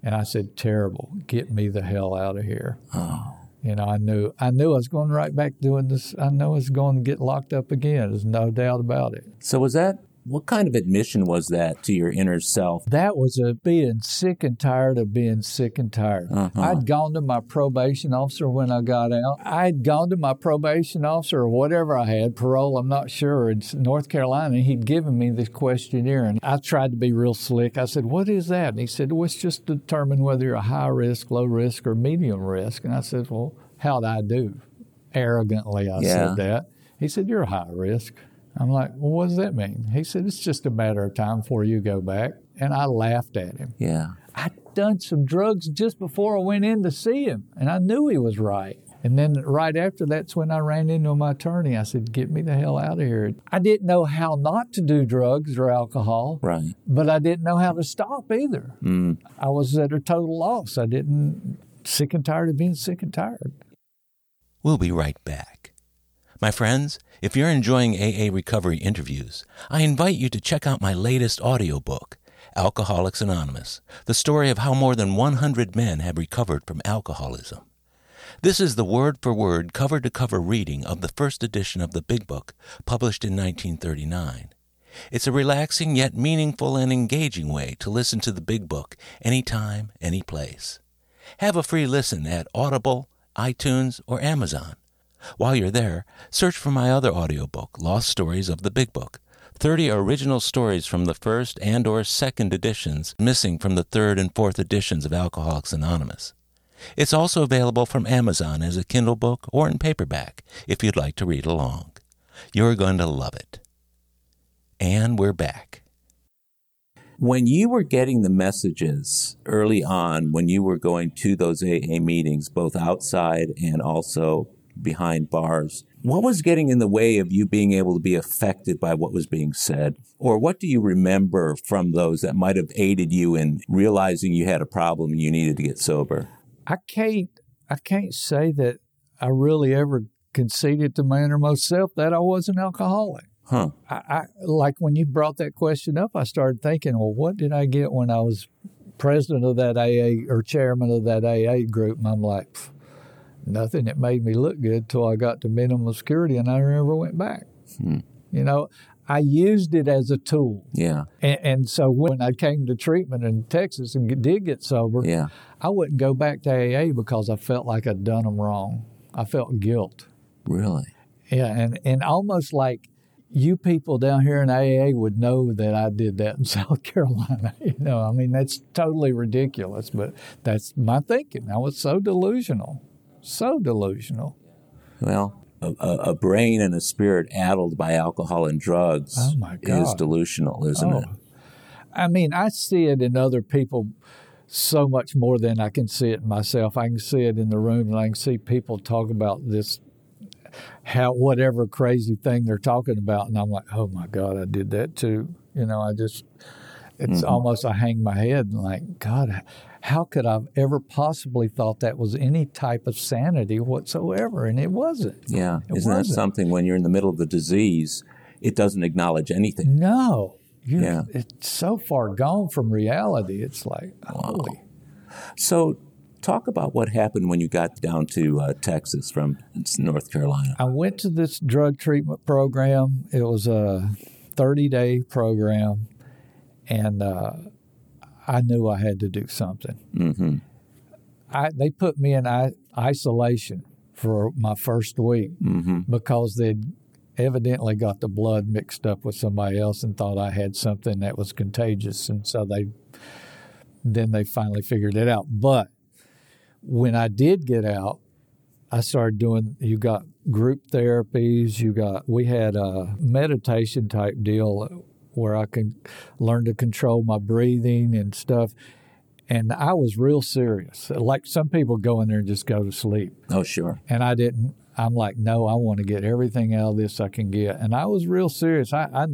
And I said, "Terrible. Get me the hell out of here." Oh. You know, I knew I knew I was going right back doing this. I know I was going to get locked up again. There's no doubt about it. So was that What kind of admission was that to your inner self? That was a being sick and tired of being sick and tired. Uh-huh. I'd gone to my probation officer when I got out. I'd gone to my probation officer or whatever I had, parole, I'm not sure, in North Carolina. He'd given me this questionnaire and I tried to be real slick. I said, What is that? And he said, Well, it's just to determine whether you're a high risk, low risk, or medium risk. And I said, Well, how'd I do? Arrogantly, I Yeah. said that. He said, You're a high risk. I'm like, Well, what does that mean? He said, It's just a matter of time before you go back. And I laughed at him. Yeah. I'd done some drugs just before I went in to see him, and I knew he was right. And then right after that's when I ran into my attorney. I said, Get me the hell out of here. I didn't know how not to do drugs or alcohol, Right. but I didn't know how to stop either. Mm. I was at a total loss. I didn't, sick and tired of being sick and tired. We'll be right back. My friends, if you're enjoying AA recovery interviews, I invite you to check out my latest audiobook, Alcoholics Anonymous, the story of how more than 100 men have recovered from alcoholism. This is the word for word, cover to cover reading of the first edition of the Big Book, published in 1939. It's a relaxing yet meaningful and engaging way to listen to the Big Book anytime, any place. Have a free listen at Audible, iTunes, or Amazon. While you're there, search for my other audiobook, Lost Stories of the Big Book. 30 original stories from the first and or second editions missing from the third and fourth editions of Alcoholics Anonymous. It's also available from Amazon as a Kindle book or in paperback if you'd like to read along. You're going to love it. And we're back. When you were getting the messages early on, when you were going to those AA meetings, both outside and also behind bars, what was getting in the way of you being able to be affected by what was being said? Or what do you remember from those that might have aided you in realizing you had a problem and you needed to get sober? I can't, I can't say that I really ever conceded to my innermost self that I was an alcoholic. Huh. I, I like when you brought that question up, I started thinking, well, what did I get when I was president of that AA or chairman of that AA group? And I'm like, "Pff, nothing. It made me look good till I got to minimum security, and I never went back. Hmm. You know, I used it as a tool, Yeah. and, and so when I came to treatment in Texas and did get sober, Yeah. I wouldn't go back to AA because I felt like I'd done them wrong. I felt guilt. Really? Yeah, and, and almost like you people down here in AA would know that I did that in (laughs) South Carolina. You know, I mean, that's totally ridiculous, but that's my thinking. I was so delusional, so delusional. Well, a, a brain and a spirit addled by alcohol and drugs Oh, is delusional, isn't it? Oh. I mean, I see it in other people so much more than I can see it in myself. I can see it in the room, and I can see people talk about this, how whatever crazy thing they're talking about, and I'm like, oh my God, I did that too. You know, I just, it's mm-hmm. almost I hang my head and like, God, how could I've ever possibly thought that was any type of sanity whatsoever? And it wasn't. Yeah. It Isn't that wasn't. something when you're in the middle of the disease, it doesn't acknowledge anything? No. You, Yeah. It's so far gone from reality. It's like, holy. So, talk about what happened when you got down to uh, Texas from North Carolina. I went to this drug treatment program. It was a 30 day program, and uh, I knew I had to do something. Mm-hmm. I, they put me in I- isolation for my first week Mm-hmm. because they'd evidently got the blood mixed up with somebody else and thought I had something that was contagious, and so they then they finally figured it out. But when I did get out, I started doing. You got group therapies. You got. We had a meditation type deal where I can learn to control my breathing and stuff. And I was real serious. Like some people go in there and just go to sleep Oh, sure. and I didn't. I'm like, no, I want to get everything out of this I can get, and I was real serious. I, I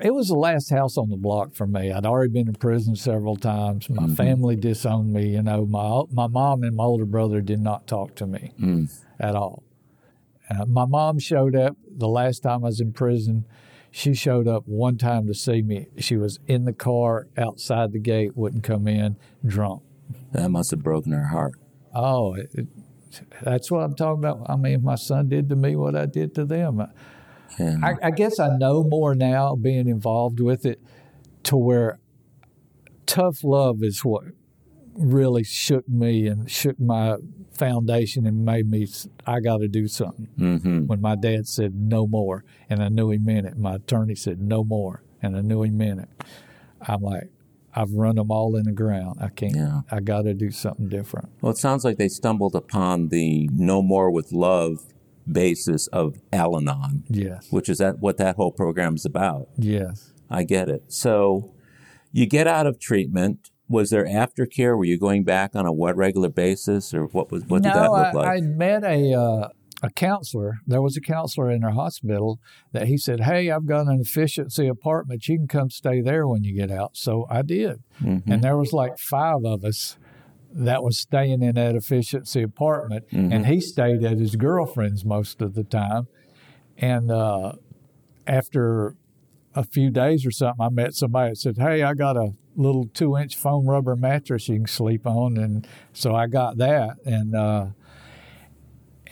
it was the last house on the block for me. I'd already been in prison several times. My family disowned me. You know, my my mom and my older brother did not talk to me Mm. at all. Uh, my mom showed up the last time I was in prison. She showed up one time to see me. She was in the car outside the gate, wouldn't come in, drunk. That must have broken her heart. Oh, it, it, that's what I'm talking about. I mean, my son did to me what I did to them, I, Yeah. I, I guess I know more now being involved with it to where tough love is what really shook me and shook my foundation and made me I got to do something. mm-hmm. When my dad said no more, and I knew he meant it. My attorney said no more, and I knew he meant it. I'm like, I've run them all in the ground. I can't. Yeah. I got to do something different. Well, it sounds like they stumbled upon the No More with Love basis of Al Anon, Yes. which is that what that whole program is about. Yes. I get it. So you get out of treatment. Was there aftercare? Were you going back on a what regular basis, or what was what did no, that look I, like? I met a uh, a counselor. There was a counselor in our hospital that he said, "Hey, I've got an efficiency apartment. You can come stay there when you get out." So I did, Mm-hmm. and there was like five of us that was staying in that efficiency apartment, Mm-hmm. and he stayed at his girlfriend's most of the time. And uh, after a few days or something, I met somebody that said, "Hey, I got a little two-inch foam rubber mattress you can sleep on," and so I got that, and uh,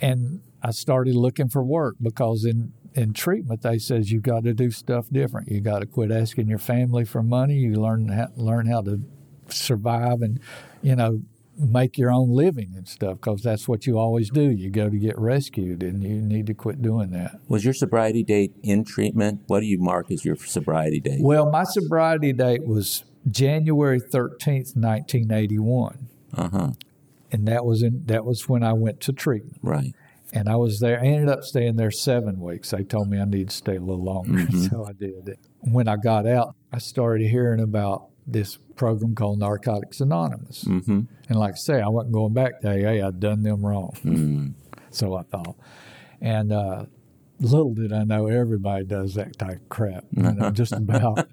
and I started looking for work because in in treatment they says you got to do stuff different. You got to quit asking your family for money. You learn how, learn how to survive and you know make your own living and stuff because that's what you always do. You go to get rescued, and you need to quit doing that. was your sobriety date in treatment? What do you mark as your sobriety date? Well, my sobriety date was January thirteenth, nineteen eighty one, Uh huh. and that was in that was when I went to treatment. Right. And I was there. I ended up staying there seven weeks. They told me I needed to stay a little longer, (laughs) so I did. When I got out, I started hearing about this program called Narcotics Anonymous, Mm-hmm. and like I say, I wasn't going back to AA. I'd done them wrong, Mm. so I thought. And uh, little did I know, everybody does that type of crap. You know, (laughs) just about.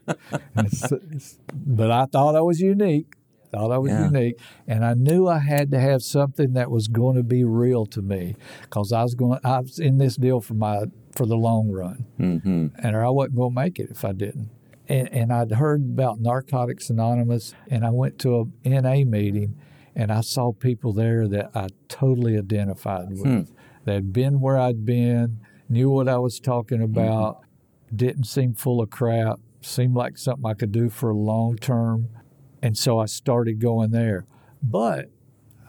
It's, it's, but I thought I was unique. Thought I was Yeah. unique, and I knew I had to have something that was going to be real to me, because I was going. I was in this deal for my for the long run, Mm-hmm. and I wasn't going to make it if I didn't. And, and I'd heard about Narcotics Anonymous, and I went to a NA meeting, and I saw people there that I totally identified with. Hmm. They'd been where I'd been, knew what I was talking hmm. about, didn't seem full of crap, seemed like something I could do for a long term. And so I started going there. But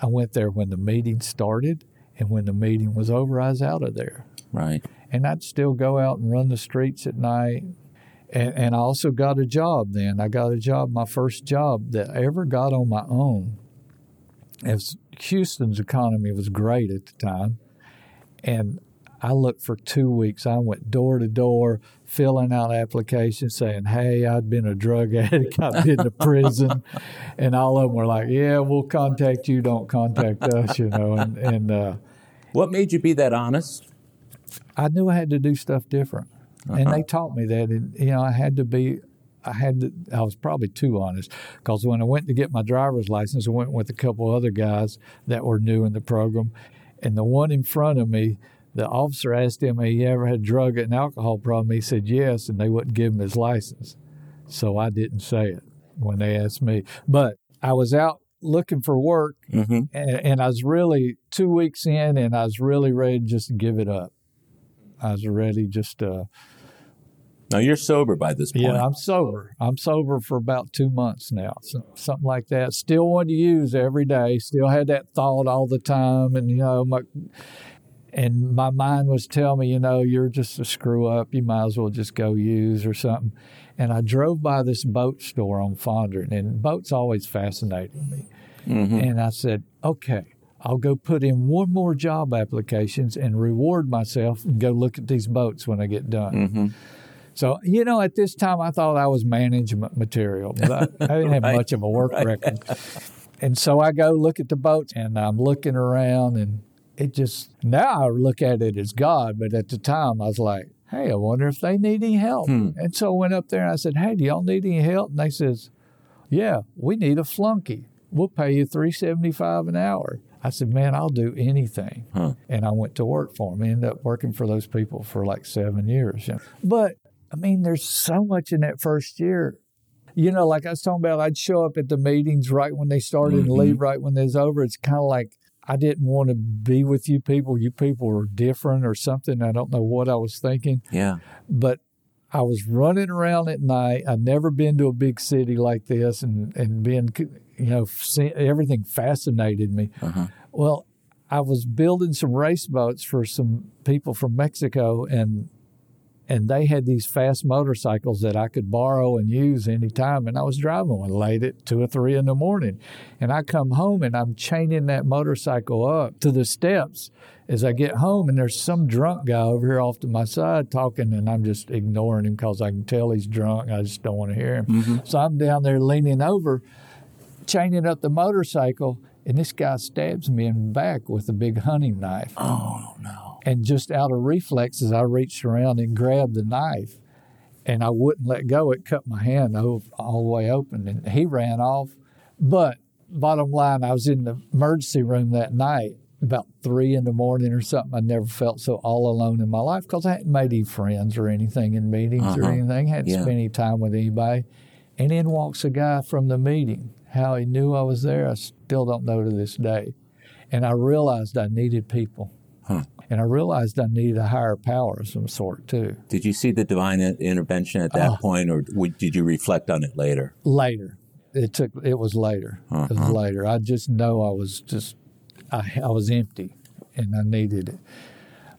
I went there when the meeting started, and when the meeting was over, I was out of there Right. and I'd still go out and run the streets at night. And, and I also got a job then. I got a job, my first job that I ever got on my own. As Houston's economy was great at the time, and I looked for two weeks. I went door to door, filling out applications, saying, "Hey, I'd been a drug (laughs) addict. I've been to prison," (laughs) and all of them were like, "Yeah, we'll contact you. Don't contact us," you know. And and uh, What made you be that honest? I knew I had to do stuff different, and Uh-huh. they taught me that. And you know, I had to be. I had to. I was probably too honest because when I went to get my driver's license, I went with a couple other guys that were new in the program, and the one in front of me. The officer asked him, "Have you ever had a drug and alcohol problem?" He said, "Yes," and they wouldn't give him his license, so I didn't say it when they asked me. But I was out looking for work, Mm-hmm. and, and I was really two weeks in, and I was really ready to just give it up. I was ready just uh Now you're sober by this point. yeah I'm sober. I'm sober for about two months now so, something like that. Still want to use every day. Still had that thought all the time and you know my and my mind was telling me you know you're just a screw up. You might as well just go use or something. And I drove by this boat store on Fondren and boats always fascinated me. And I said okay I'll go put in one more job applications and reward myself and go look at these boats when I get done. Mm-hmm. So, you know, at this time I thought I was management material, but I, I didn't have (laughs) Right, much of a work record. And so I go look at the boats and I'm looking around and it just, now I look at it as God, but at the time I was like, hey, I wonder if they need any help. And so I went up there and I said, hey, do y'all need any help? And they says, yeah, we need a flunky. We'll pay you three seventy five an hour. I said, man, I'll do anything. Huh. And I went to work for them. Ended up working for those people for like seven years. you know. But I mean, there's so much in that first year. You know, like I was talking about, I'd show up at the meetings right when they started and leave mm-hmm. right when they was over. It's kind of like I didn't want to be with you people. You people were different or something. I don't know what I was thinking. Yeah. But I was running around at night. I'd never been to a big city like this, and and being, you know, everything fascinated me. Uh-huh. Well, I was building some race boats for some people from Mexico, and and they had these fast motorcycles that I could borrow and use anytime. And I was driving one late at two or three in the morning, and I come home and I'm chaining that motorcycle up to the steps as I get home, and there's some drunk guy over here off to my side talking, and I'm just ignoring him because I can tell he's drunk. I just don't want to hear him. Mm-hmm. So I'm down there leaning over, chaining up the motorcycle, and this guy stabs me in the back with a big hunting knife. Oh no. And just out of reflexes, I reached around and grabbed the knife, and I wouldn't let go. It cut my hand all, all the way open, and he ran off. But bottom line, I was in the emergency room that night about three in the morning or something. I never felt so all alone in my life because I hadn't made any friends or anything in meetings or Uh-huh. anything. hadn't Yeah. spent any time with anybody. And in walks a guy from the meeting. How he knew I was there, I still don't know to this day. And I realized I needed people. Huh. And I realized I needed a higher power of some sort too. Did you see the divine intervention at that Oh. point, or did you reflect on it later? Later, it took. It was later. It was Uh-huh. later. I just know I was just. I, I was empty, and I needed it.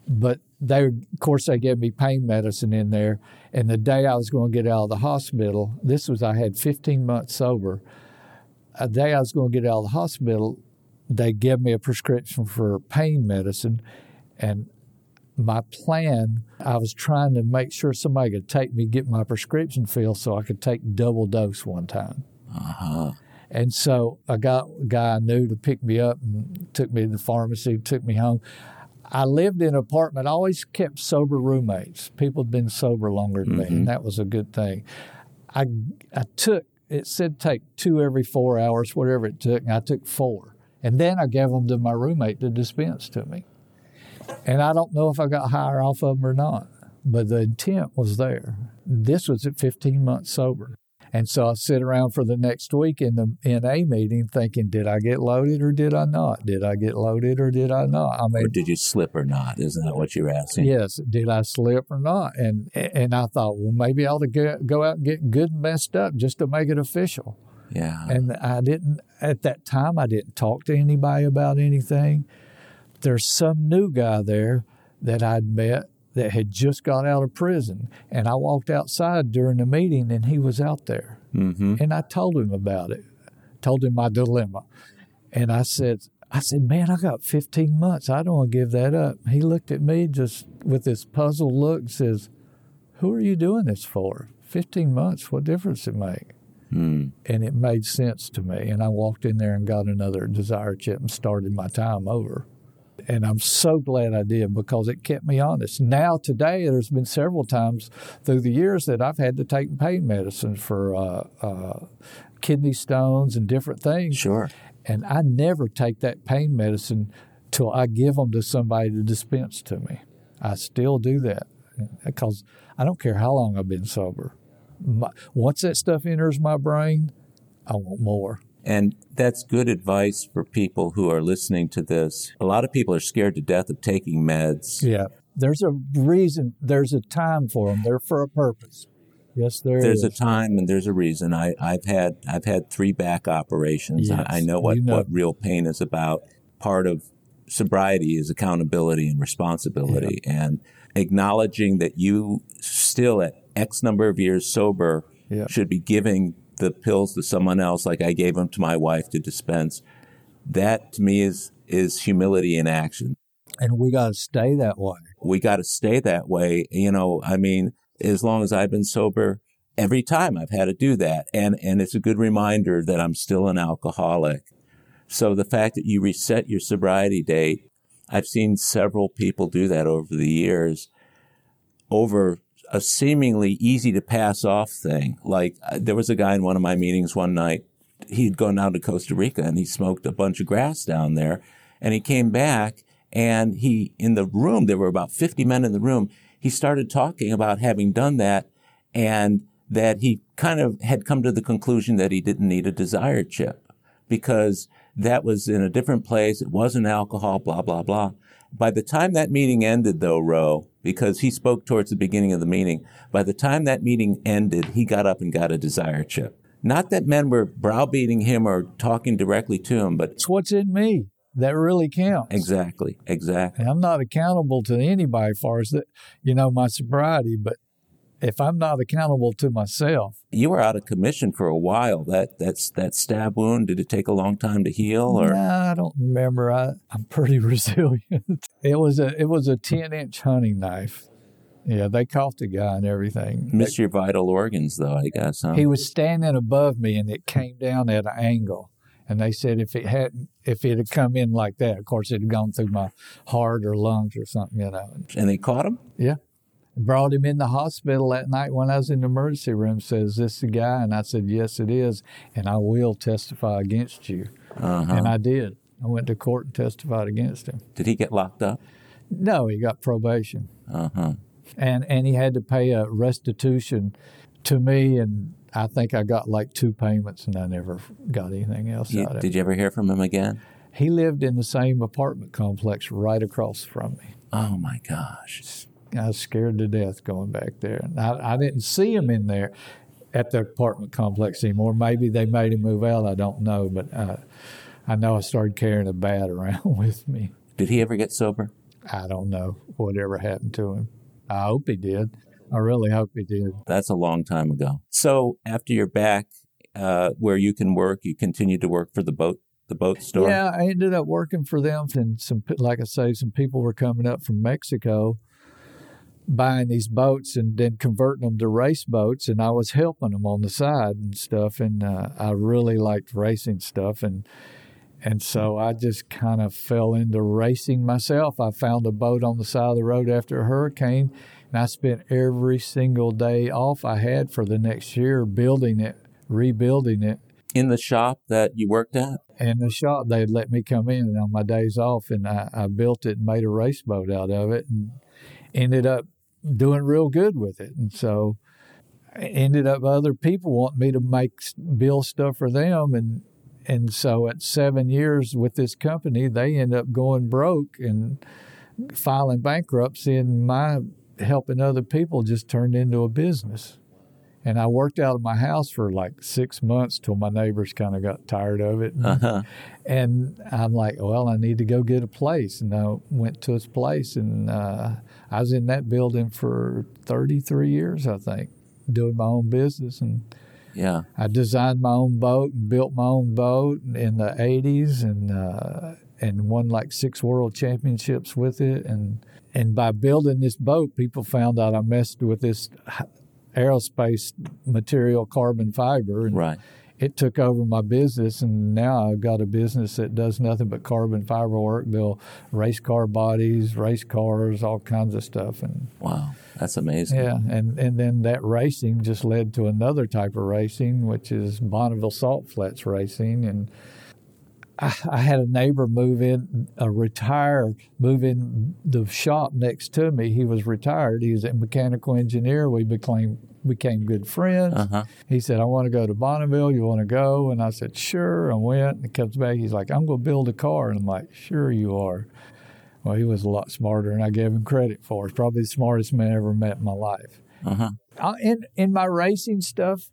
But they, of course, they gave me pain medicine in there. And the day I was going to get out of the hospital, this was I had 15 months sober. A day I was going to get out of the hospital, they gave me a prescription for pain medicine, and my plan, I was trying to make sure somebody could take me, get my prescription filled so I could take double dose one time. Uh-huh. And so I got a guy I knew to pick me up and took me to the pharmacy, took me home. I lived in an apartment, I always kept sober roommates. People had been sober longer than me, and that was a good thing. I, I took, it said take two every four hours, whatever it took, and I took four. And then I gave them to my roommate to dispense to me. And I don't know if I got higher off of them or not, but the intent was there. This was at 15 months sober. And so I sit around for the next week in the NA meeting thinking, did I get loaded or did I not? Did I get loaded or did I not? I Or mean, did you slip or not? Isn't that what you're asking? yes, did I slip or not? And and I thought, well, maybe I ought to go, go out and get good and messed up just to make it official. Yeah. And I didn't, at that time, I didn't talk to anybody about anything. There's some new guy there that I'd met that had just got out of prison. And I walked outside during the meeting and he was out there. mm-hmm. And I told him about it, told him my dilemma. And I said, I said, man, I got 15 months. I don't want to give that up. He looked at me just with this puzzled look and says, Who are you doing this for? 15 months, what difference it make? Mm. and it made sense to me. And I walked in there and got another desire chip and started my time over. And I'm so glad I did because it kept me honest. Now, today, there's been several times through the years that I've had to take pain medicine for uh, uh, kidney stones and different things. Sure. And I never take that pain medicine till I give them to somebody to dispense to me. I still do that because I don't care how long I've been sober. My, once that stuff enters my brain, I want more. And that's good advice for people who are listening to this. A lot of people are scared to death of taking meds. Yeah. There's a reason, there's a time for them. They're for a purpose. Yes, there There's a time and there's a reason. I, I've had I've had three back operations. Yes, I, I know what, you know. what real pain is about. Part of sobriety is accountability and responsibility and acknowledging that you still at X number of years sober Yeah. should be giving the pills to someone else like I gave them to my wife to dispense. That to me is is humility in action. and we got to stay that way. we got to stay that way. You know, I mean, as long as I've been sober, every time I've had to do that. And, and it's a good reminder that I'm still an alcoholic. So the fact that you reset your sobriety date, I've seen several people do that over the years over a seemingly easy to pass off thing. Like uh, there was a guy in one of my meetings one night. He'd gone down to Costa Rica and he smoked a bunch of grass down there. And he came back and he, in the room, there were about 50 men in the room. He started talking about having done that and that he kind of had come to the conclusion that he didn't need a desire chip because that was in a different place. It wasn't alcohol, blah, blah, blah. By the time that meeting ended, though, Ro, because he spoke towards the beginning of the meeting, by the time that meeting ended, he got up and got a desire chip. Not that men were browbeating him or talking directly to him, but It's what's in me that really counts. exactly, exactly. And I'm not accountable to anybody as far as that, you know, my sobriety, but if I'm not accountable to myself, You were out of commission for a while. That that's that stab wound. Did it take a long time to heal, or nah, I don't remember. I, I'm pretty (laughs) resilient. it was a it was a ten inch hunting knife. Yeah, they caught the guy and everything. miss your vital organs, though? I guess. Huh? He was standing above me and it came down at an angle. And they said if it hadn't, if it had come in like that, of course, it had gone through my heart or lungs or something, you know. and they caught him. Yeah. Brought him in the hospital that night when I was in the emergency room. Says, this the guy? And I said, yes, it is. And I will testify against you. Uh-huh. And I did. I went to court and testified against him. Did he get locked up? No, he got probation. Uh huh. And, and he had to pay a restitution to me. And I think I got like two payments and I never got anything else You- out of it. did you ever hear from him again? He lived in the same apartment complex right across from me. Oh my gosh. I was scared to death going back there. And I, I didn't see him in there at the apartment complex anymore. Maybe they made him move out. I don't know. But uh, I know I started carrying a bat (laughs) around with me. Did he ever get sober? I don't know whatever happened to him. I hope he did. I really hope he did. That's a long time ago. So after you're back, uh, where you can work, you continue to work for the boat, the boat store. Yeah, I ended up working for them, and some, like I say, some people were coming up from Mexico, buying these boats and then converting them to race boats, and I was helping them on the side and stuff. And uh, I really liked racing stuff, and and so I just kind of fell into racing myself. I found a boat on the side of the road after a hurricane, and I spent every single day off I had for the next year building it, rebuilding it, In the shop that you worked at. and the shop they'd let me come in on my days off and I, I built it and made a race boat out of it and ended up doing real good with it. And so I ended up other people want me to make build stuff for them. And and so at seven years with this company they end up going broke and filing bankruptcy and my helping other people just turned into a business and I worked out of my house for like six months till my neighbors kind of got tired of it. And, Uh-huh. and I'm like, well, I need to go get a place. And I went to his place, and uh, I was in that building for 33 years, I think, doing my own business. And Yeah. I designed my own boat and built my own boat in the 80s and uh, and won like six world championships with it. And and by building this boat, people found out I messed with this aerospace material, carbon fiber, and Right. it took over my business. And now I've got a business that does nothing but carbon fiber work, build race car bodies, race cars, all kinds of stuff. And Wow. That's amazing. yeah, and, and then that racing just led to another type of racing, which is Bonneville Salt Flats racing. And I, I had a neighbor move in, a retire, move in the shop next to me. He was retired. He was a mechanical engineer. We became became good friends. Uh-huh. He said, I want to go to Bonneville. You want to go? And I said, sure. I went. And he comes back. He's like, I'm going to build a car. And I'm like, sure you are. Well, he was a lot smarter and I gave him credit for. He's probably the smartest man I ever met in my life. Uh-huh. Uh, in in my racing stuff,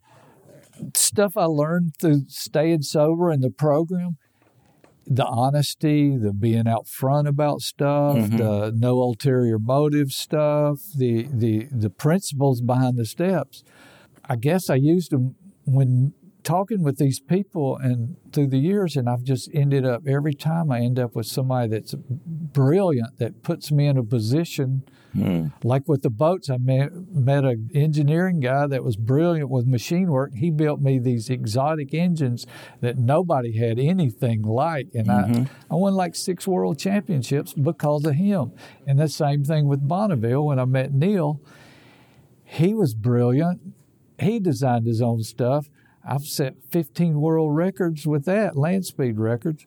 stuff I learned through staying sober in the program, the honesty, the being out front about stuff, Mhm. the no ulterior motive stuff, the the the principles behind the steps. I guess I used them when talking with these people and through the years and I've just ended up every time I end up with somebody that's brilliant that puts me in a position Hmm. like with the boats, I met, met an engineering guy that was brilliant with machine work. He built me these exotic engines that nobody had anything like. And I, I won like six world championships because of him. And the same thing with Bonneville when I met Neil. He was brilliant. He designed his own stuff. I've set 15 world records with that, land speed records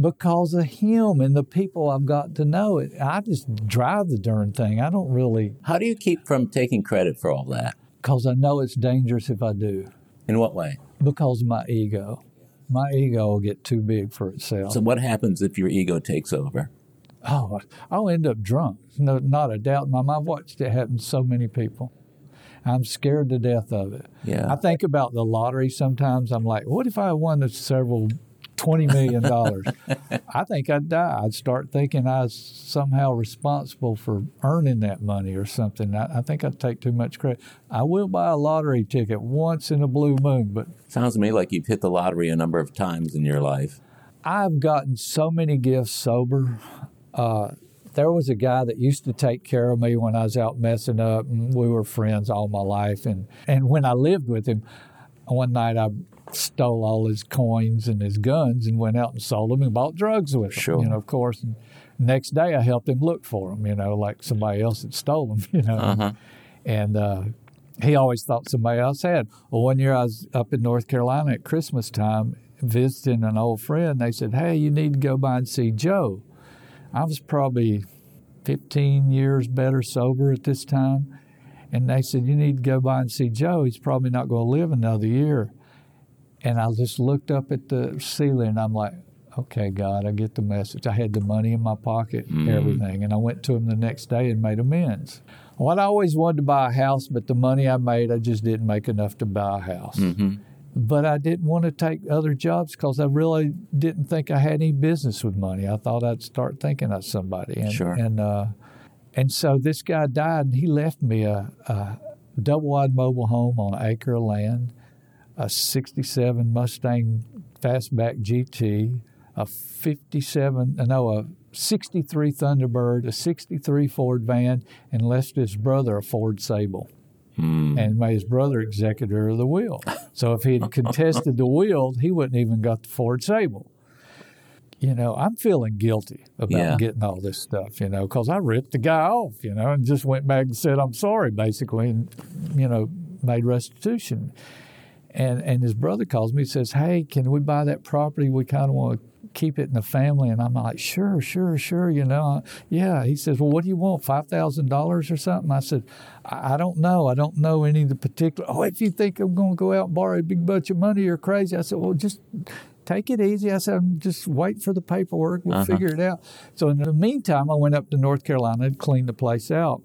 because of him and the people I've got to know. It I just drive the darn thing. I don't really How do you keep from taking credit for all that? because I know it's dangerous if I do In what way? because of my ego. My ego will get too big for itself. So what happens if your ego takes over? oh, I'll end up drunk. No, not a doubt in my mind. I've watched it happen to so many people. I'm scared to death of it. Yeah. I think about the lottery sometimes. I'm like, what if I won the several twenty million (laughs) dollars? I think I'd die. I'd start thinking I was somehow responsible for earning that money or something. I, I think I'd take too much credit. I will buy a lottery ticket once in a blue moon, but Sounds to me like you've hit the lottery a number of times in your life. I've gotten so many gifts sober. Uh, there was a guy that used to take care of me when I was out messing up, and we were friends all my life. And, and when I lived with him, one night I stole all his coins and his guns and went out and sold them and bought drugs with them. Sure. You know, of course. And next day I helped him look for them, you know, like somebody else had stole them, (laughs) you know. Uh-huh. And uh, he always thought somebody else had. Well, one year I was up in North Carolina at Christmas time visiting an old friend. They said, Hey, you need to go by and see Joe. I was probably 15 years better sober at this time. And they said, You need to go by and see Joe. He's probably not going to live another year. And I just looked up at the ceiling and I'm like, Okay, God, I get the message. I had the money in my pocket, everything. And I went to him the next day and made amends. Well, I always wanted to buy a house, but the money I made, I just didn't make enough to buy a house. But I didn't want to take other jobs because I really didn't think I had any business with money. I thought I'd start thinking of somebody. And, Sure. And, uh, and so this guy died, and he left me a, a double wide mobile home on an acre of land, a 67 Mustang Fastback GT, a 57, uh, no, a 63 Thunderbird, a 63 Ford van, and left his brother a Ford Sable and made his brother executor of the will. So if he had contested the will, he wouldn't even got the Ford Sable. You know, I'm feeling guilty about Yeah. getting all this stuff, you know, because I ripped the guy off, you know, and just went back and said, I'm sorry, basically, and, you know, made restitution. And, and his brother calls me and says, Hey, can we buy that property? We kind of want to keep it in the family. And I'm like, Sure, sure, sure. You know, yeah. He says, Well, what do you want? $5,000 or something? I said, I, I don't know. I don't know any of the particular. Oh, if you think I'm going to go out and borrow a big bunch of money, you're crazy. I said, Well, just take it easy. I said, I'm just wait for the paperwork. We'll uh-huh. figure it out. So in the meantime, I went up to North Carolina and cleaned the place out.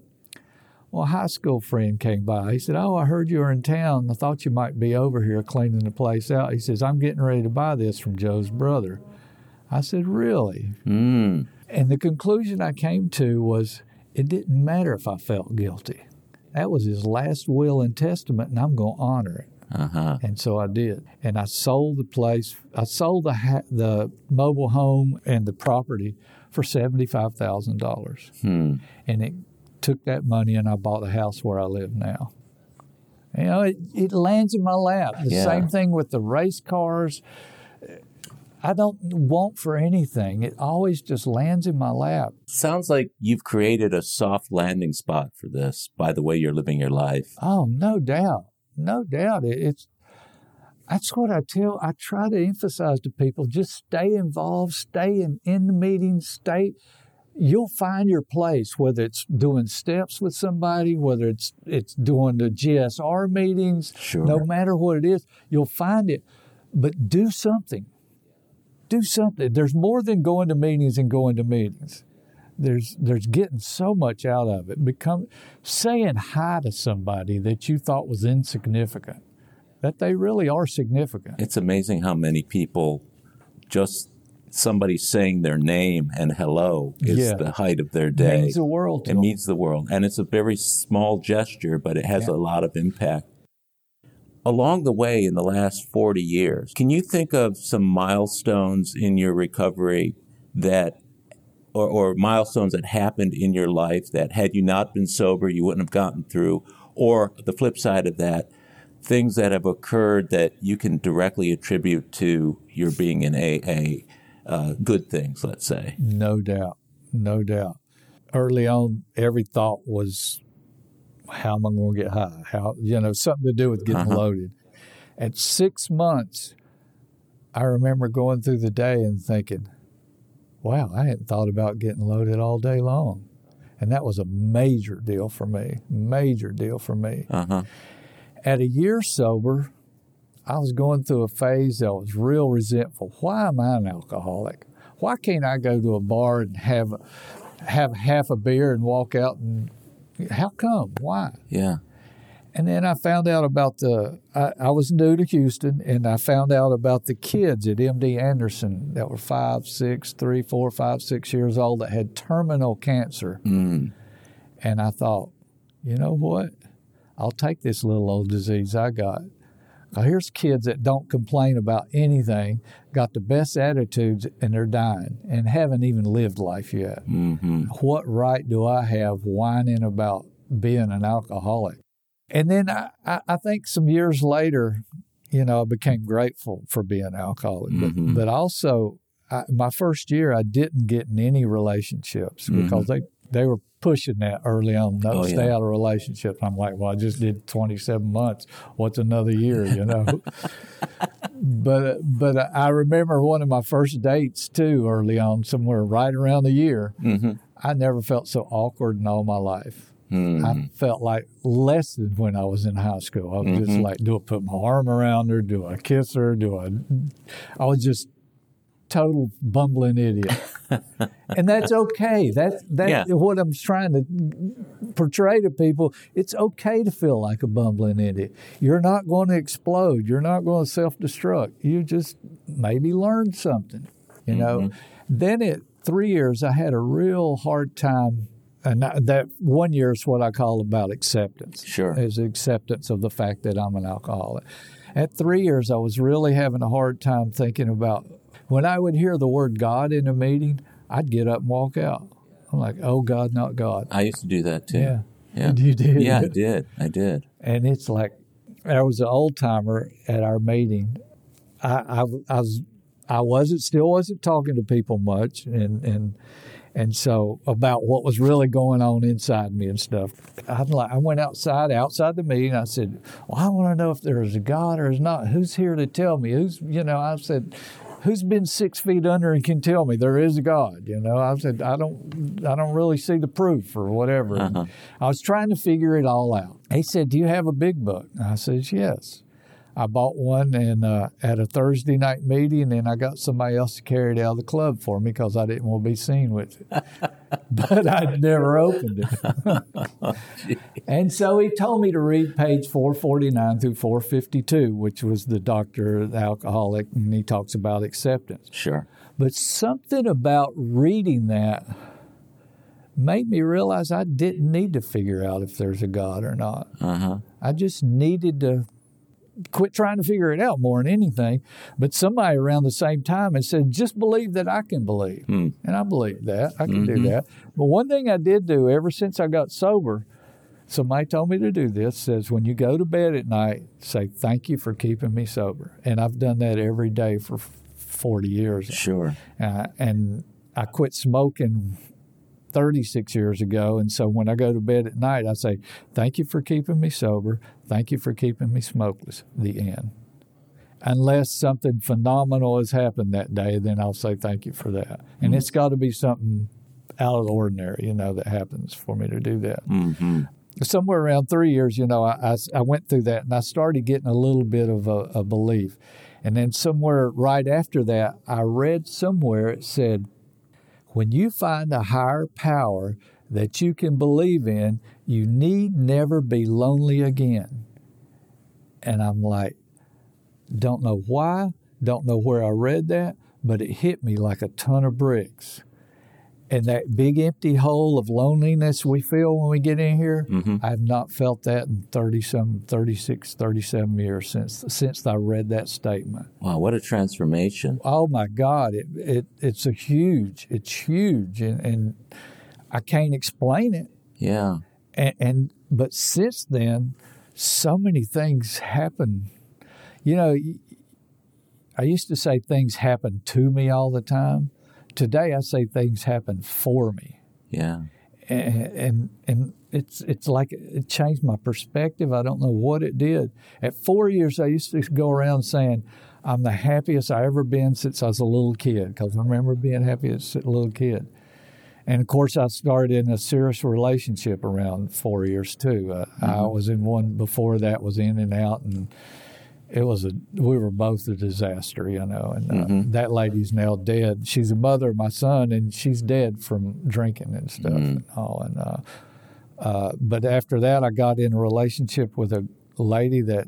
Well, a high school friend came by. He said, Oh, I heard you were in town. I thought you might be over here cleaning the place out. He says, I'm getting ready to buy this from Joe's brother. I said, Really? Mm. And the conclusion I came to was it didn't matter if I felt guilty. That was his last will and testament, and I'm going to honor it. Uh-huh. And so I did. And I sold the place. I sold the ha- the mobile home and the property for seventy five thousand dollars. Hmm. And it took that money, and I bought the house where I live now. You know, it, it lands in my lap. The Yeah. same thing with the race cars. I don't want for anything. It always just lands in my lap. Sounds like you've created a soft landing spot for this by the way you're living your life. Oh, no doubt, no doubt. It, it's that's what I tell. I try to emphasize to people: just stay involved, stay in, in the meetings, stay. You'll find your place, whether it's doing steps with somebody, whether it's it's doing the GSR meetings. Sure. No matter what it is, you'll find it. But do something. Do something. There's more than going to meetings and going to meetings there's there's getting so much out of it. Become saying hi to somebody that you thought was insignificant, that they really are significant. It's amazing how many people just somebody saying their name and hello is Yeah. the height of their day. It means the world to It them. means the world. And it's a very small gesture, but it has Yeah. a lot of impact. Along the way in the last 40 years, can you think of some milestones in your recovery that, or, or milestones that happened in your life that had you not been sober, you wouldn't have gotten through? Or the flip side of that, things that have occurred that you can directly attribute to your being in AA, uh, good things, let's say. No doubt, no doubt. Early on, every thought was, "How am I going to get high?" How you know something to do with getting Uh-huh. loaded. At six months, I remember going through the day and thinking, "Wow, I hadn't thought about getting loaded all day long," and that was a major deal for me. Major deal for me. Uh huh. At a year sober, I was going through a phase that was real resentful. Why am I an alcoholic? Why can't I go to a bar and have have half a beer and walk out and how come? Why? Yeah. And then I found out about the, I, I, was new to Houston and I found out about the kids at MD Anderson that were five, six, three, four, five, six years old that had terminal cancer. Mm. And I thought, you know what? I'll take this little old disease I got. Here's kids that don't complain about anything, got the best attitudes, and they're dying and haven't even lived life yet. Mm-hmm. What right do I have whining about being an alcoholic? And then I, I think some years later, you know, I became grateful for being an alcoholic. Mm-hmm. But, but also, I, my first year, I didn't get in any relationships Mm-hmm. because they, they were pushing that early on. No, Oh, stay yeah. out of relationships. I'm like, well, I just did 27 months. What's another year, you know? (laughs) but but I remember one of my first dates too, early on, somewhere right around the year. Mm-hmm. I never felt so awkward in all my life. Mm-hmm. I felt like less than when I was in high school. I was just Mm-hmm. like, do I put my arm around her? Do I kiss her? Do I? I was just total bumbling idiot, (laughs) and that's okay. That's that Yeah. what I'm trying to portray to people. It's okay to feel like a bumbling idiot. You're not going to explode. You're not going to self destruct. You just maybe learned something. You know. Mm-hmm. Then at three years, I had a real hard time. And that one year is what I call about acceptance Sure. is acceptance of the fact that I'm an alcoholic. At three years, I was really having a hard time thinking about when I would hear the word God in a meeting, I'd get up and walk out. I'm like, oh God, not God. I used to do that too. Yeah. Yeah. (laughs) You did? Yeah, I did. I did. And it's like, there was an old timer at our meeting. I, I, I was, I wasn't, still wasn't talking to people much, and and and so about what was really going on inside me and stuff. I'm like, I went outside, outside the meeting. I said, "Well, I want to know if there's a God or is not. Who's here to tell me? Who's, you know?" I said, "Who's been six feet under and can tell me there is a God?" You know, I said, "I don't, I don't really see the proof or whatever." Uh-huh. I was trying to figure it all out. He said, "Do you have a big book?" I said, "Yes." I bought one and uh, at a Thursday night meeting, and I got somebody else to carry it out of the club for me because I didn't want to be seen with it. (laughs) (laughs) but I'd never opened it. (laughs) and so he told me to read page 449 through 452, which was the doctor, the alcoholic, and he talks about acceptance. Sure. But something about reading that made me realize I didn't need to figure out if there's a God or not. Uh huh. I just needed to quit trying to figure it out more than anything. But somebody around the same time had said, just believe that I can believe. Hmm. And I believe that. I can Mm-hmm. do that. But one thing I did do ever since I got sober, somebody told me to do this, says when you go to bed at night, say, thank you for keeping me sober. And I've done that every day for 40 years. Sure. Uh, and I quit smoking 36 years ago. And so when I go to bed at night, I say, Thank you for keeping me sober. Thank you for keeping me smokeless. The end. Unless something phenomenal has happened that day, then I'll say thank you for that. And it's got to be something out of the ordinary, you know, that happens for me to do that. Mm-hmm. Somewhere around three years, you know, I, I, I went through that and I started getting a little bit of a, a belief. And then somewhere right after that, I read somewhere it said, when you find a higher power that you can believe in, you need never be lonely again. And I'm like, don't know why, don't know where I read that, but it hit me like a ton of bricks. And that big empty hole of loneliness we feel when we get in here, mm-hmm. I have not felt that in 30 some 36 37 years since since I read that statement Wow, what a transformation. oh my God, it, it it's a huge, it's huge, and, and I can't explain it. Yeah. And, and but since then, so many things happen. You know, I used to say things happen to me all the time. Today, I say things happen for me, Yeah. and and, and it's it's like it changed my perspective. I don't know what it did. At four years, I used to go around saying. I'm the happiest I ever been since I was a little kid because I remember being happy as a little kid. And of course, I started in a serious relationship around four years too. Uh, I was in one before that, was in and out, and it was a we were both a disaster, you know. And uh, that lady's now dead. She's a mother of my son, and she's dead from drinking and stuff and all. And uh, uh, but after that, I got in a relationship with a lady that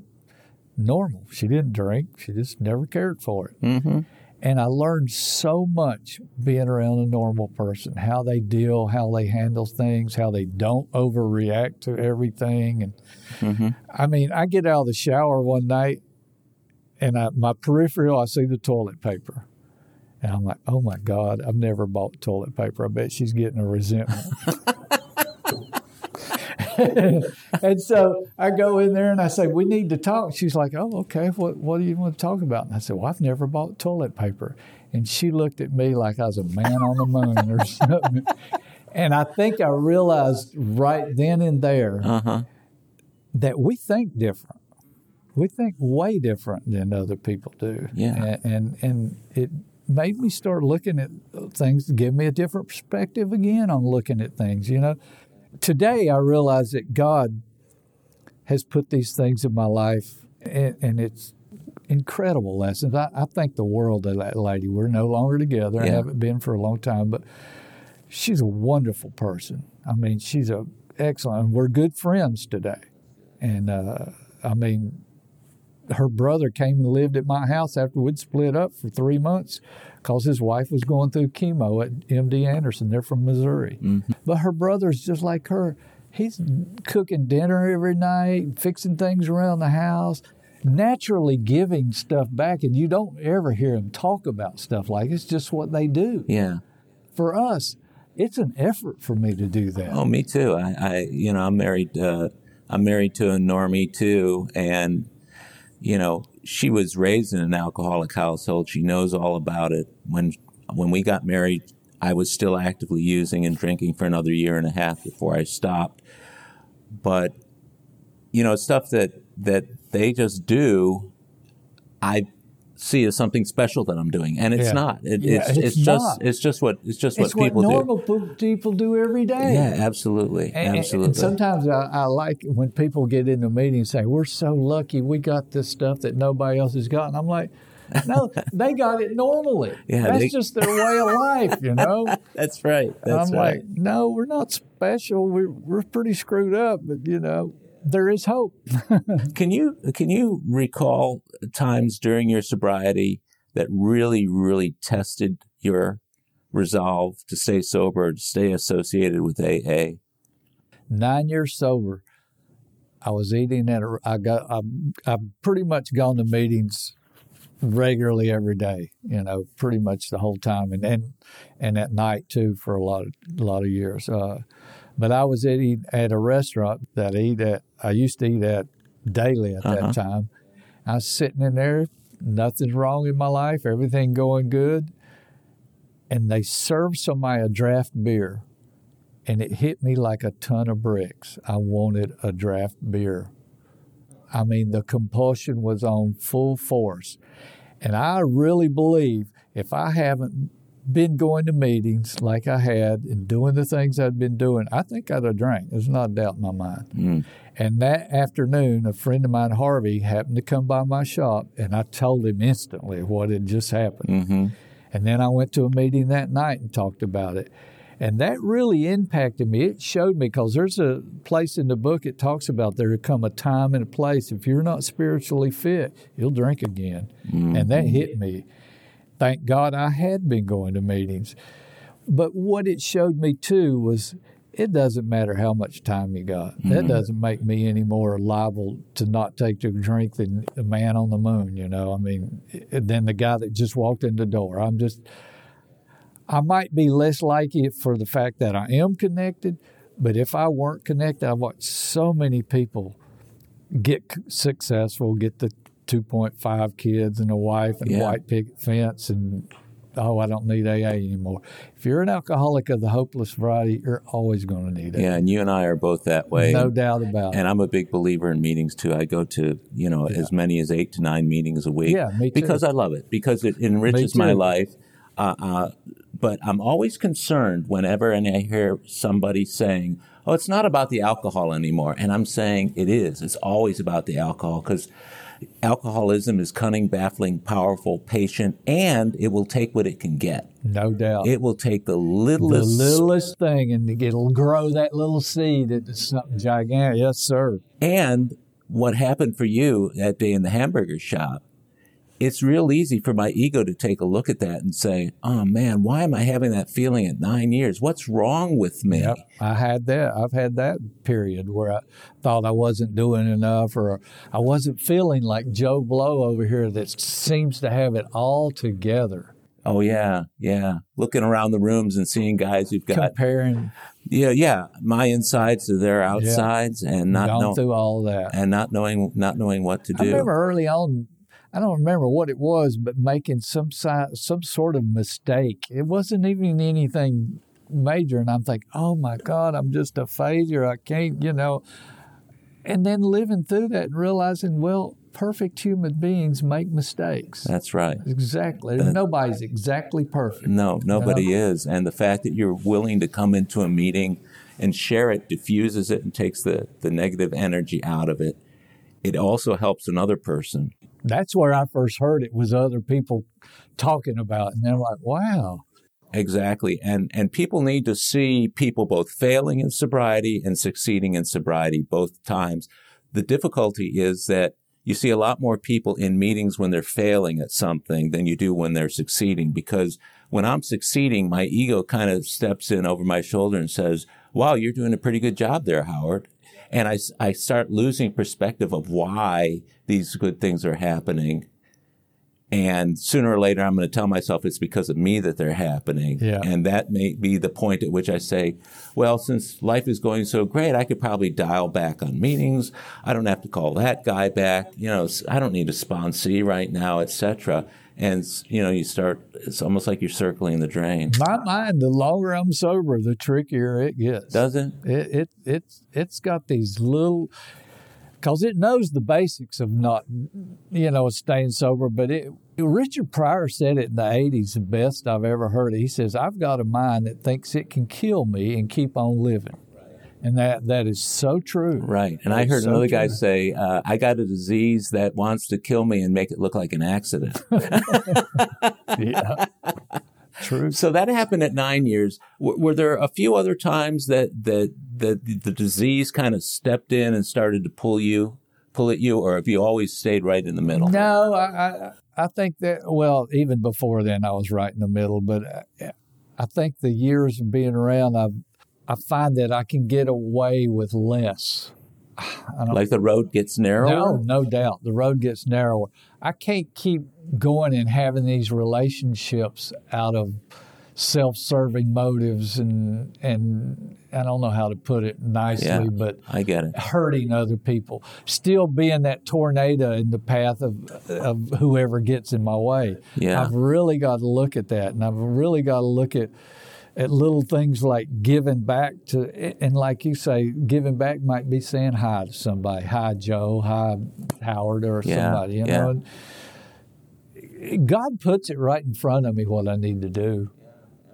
normal. She didn't drink. She just never cared for it. Mm-hmm. And I learned so much being around a normal person, how they deal, how they handle things, how they don't overreact to everything. And Mm-hmm. I mean, I get out of the shower one night and I, my peripheral, I see the toilet paper. And I'm like, oh my God, I've never bought toilet paper. I bet she's getting a resentment. (laughs) (laughs) and so I go in there and I say, we need to talk. She's like, oh, okay. What, what do you want to talk about? And I said, well, I've never bought toilet paper. And she looked at me like I was a man on the moon or (laughs) something. And I think I realized right then and there Uh-huh. that we think different. We think way different than other people do. Yeah. And and, and it made me start looking at things, give me a different perspective again on looking at things. You know, today I realize that God has put these things in my life, and, and it's incredible lessons. I, I thank the world of that lady. We're no longer together. I Yeah. haven't been for a long time, but she's a wonderful person. I mean, she's a excellent. And we're good friends today, and uh, I mean, her brother came and lived at my house after we'd split up for three months because his wife was going through chemo at MD Anderson. They're from Missouri. But her brother's just like her. He's cooking dinner every night, fixing things around the house, naturally giving stuff back. And you don't ever hear him talk about stuff like it's just what they do. Yeah. For us, it's an effort for me to do that. Oh, me too. I, I you know, I'm married. Uh, I'm married to a normie too, and you know, she was raised in an alcoholic household. She knows all about it. When when we got married, I was still actively using and drinking for another year and a half before I stopped. But you know, stuff that that they just do, I see as something special that I'm doing, and it's Yeah. not. It, Yeah, it's it's it's just not. it's just what it's just it's what people what do. normal people do every day. Yeah, absolutely, And- absolutely. And sometimes I, I like when people get into meetings and say, We're so lucky we got this stuff that nobody else has got. And I'm like, No, (laughs) they got it normally. Yeah, That's they- just their way of life, you know? (laughs) That's right. That's I'm right. like, No, we're not special. We're, we're pretty screwed up, but, you know, there is hope. (laughs) Can you can you recall times during your sobriety that really really tested your resolve to stay sober, to stay associated with AA? Nine years sober. I was eating at a, I got, I've, I've pretty much gone to meetings regularly every day, you know, pretty much the whole time, and and, and at night too for a lot of a lot of years. Uh, but I was eating at a restaurant that I eat at. I used to eat at daily at Uh-huh. that time. I was sitting in there, nothing's wrong in my life, everything going good, and they served somebody a draft beer, and it hit me like a ton of bricks. I wanted a draft beer. I mean, the compulsion was on full force. And I really believe if I haven't been going to meetings like I had and doing the things I'd been doing, I think I'd have drank. There's not a doubt in my mind. And that afternoon, a friend of mine, Harvey, happened to come by my shop, and I told him instantly what had just happened. Mm-hmm. And then I went to a meeting that night and talked about it. And that really impacted me. It showed me because there's a place in the book it talks about there come a time and a place. If you're not spiritually fit, you'll drink again. And that hit me. Thank God I had been going to meetings. But what it showed me too was it doesn't matter how much time you got. That mm-hmm. doesn't make me any more liable to not take a drink than a man on the moon, you know. I mean, than the guy that just walked in the door. I'm just, I might be less like it for the fact that I am connected, but if I weren't connected, I've watched so many people get successful, get the 2.5 kids and a wife and Yeah. white picket fence and oh, I don't need AA anymore. If you're an alcoholic of the hopeless variety, you're always going to need it. Yeah, and you and I are both that way. No doubt about it. And I'm a big believer in meetings too. I go to you know as many as eight to nine meetings a week. Yeah, me too. Because I love it. Because it enriches my life. Uh, uh, but I'm always concerned whenever and I hear somebody saying, "Oh, it's not about the alcohol anymore," and I'm saying it is. It's always about the alcohol because Alcoholism is cunning, baffling, powerful, patient, and it will take what it can get. No doubt. It will take the the littlest. littlest thing and it'll grow that little seed into something gigantic. Yes, sir. and what happened for you that day in the hamburger shop, it's real easy for my ego to take a look at that and say, oh man, why am I having that feeling at nine years? What's wrong with me? Yep. I had that. I've had that period where I thought I wasn't doing enough or I wasn't feeling like Joe Blow over here that seems to have it all together. Oh yeah, yeah. Looking around the rooms and seeing guys who've got Comparing, yeah, yeah, my insides to their outsides and not gone know, through all that. and not knowing not knowing what to do. I remember early on, I don't remember what it was, but making some si- some sort of mistake. It wasn't even anything major, and I'm thinking, oh my God, I'm just a failure. I can't, you know. And then living through that and realizing, well, perfect human beings make mistakes. That's right. Exactly. Nobody's exactly perfect. No, nobody is. And the fact that you're willing to come into a meeting and share it diffuses it and takes the, the negative energy out of it. It also helps another person. That's where I first heard it was other people talking about it. And they're like, wow. Exactly. And and people need to see people both failing in sobriety and succeeding in sobriety both times. The difficulty is that you see a lot more people in meetings when they're failing at something than you do when they're succeeding because when I'm succeeding, my ego kind of steps in over my shoulder and says, "Wow, you're doing a pretty good job there, Howard." And I, I start losing perspective of why these good things are happening. And sooner or later, I'm going to tell myself it's because of me that they're happening. Yeah. And that may be the point at which I say, well, since life is going so great, I could probably dial back on meetings. I don't have to call that guy back. You know, I don't need a sponsee right now, etc. And, you know, you start, it's almost like you're circling the drain. My mind, the longer I'm sober, the trickier it gets. Doesn't? It, it it's it's got these little because it knows the basics of not you know staying sober. But it Richard Pryor said it in the '80s, the best I've ever heard. it. He says, "I've got a mind that thinks it can kill me and keep on living," and that that is so true. Right. And That I heard so another guy say, uh, I got a disease that wants to kill me and make it look like an accident. (laughs) (laughs) Yeah, true. so that happened at nine years. W- were there a few other times that, that, that the disease kind of stepped in and started to pull you, pull at you, or have you always stayed right in the middle? No, I, I I think that well, even before then, I was right in the middle. But uh, I think the years of being around, I I find that I can get away with less. (sighs) Like the road gets narrower? No, no doubt. The road gets narrower. I can't keep going and having these relationships out of self-serving motives and and I don't know how to put it nicely, Yeah. but I get it. hurting other people, still being that tornado in the path of of whoever gets in my way. Yeah. I've really got to look at that, and I've really got to look at at little things like giving back to, and like you say, giving back might be saying hi to somebody, hi Joe, hi Howard, or Yeah, somebody. You yeah. know, And God puts it right in front of me what I need to do.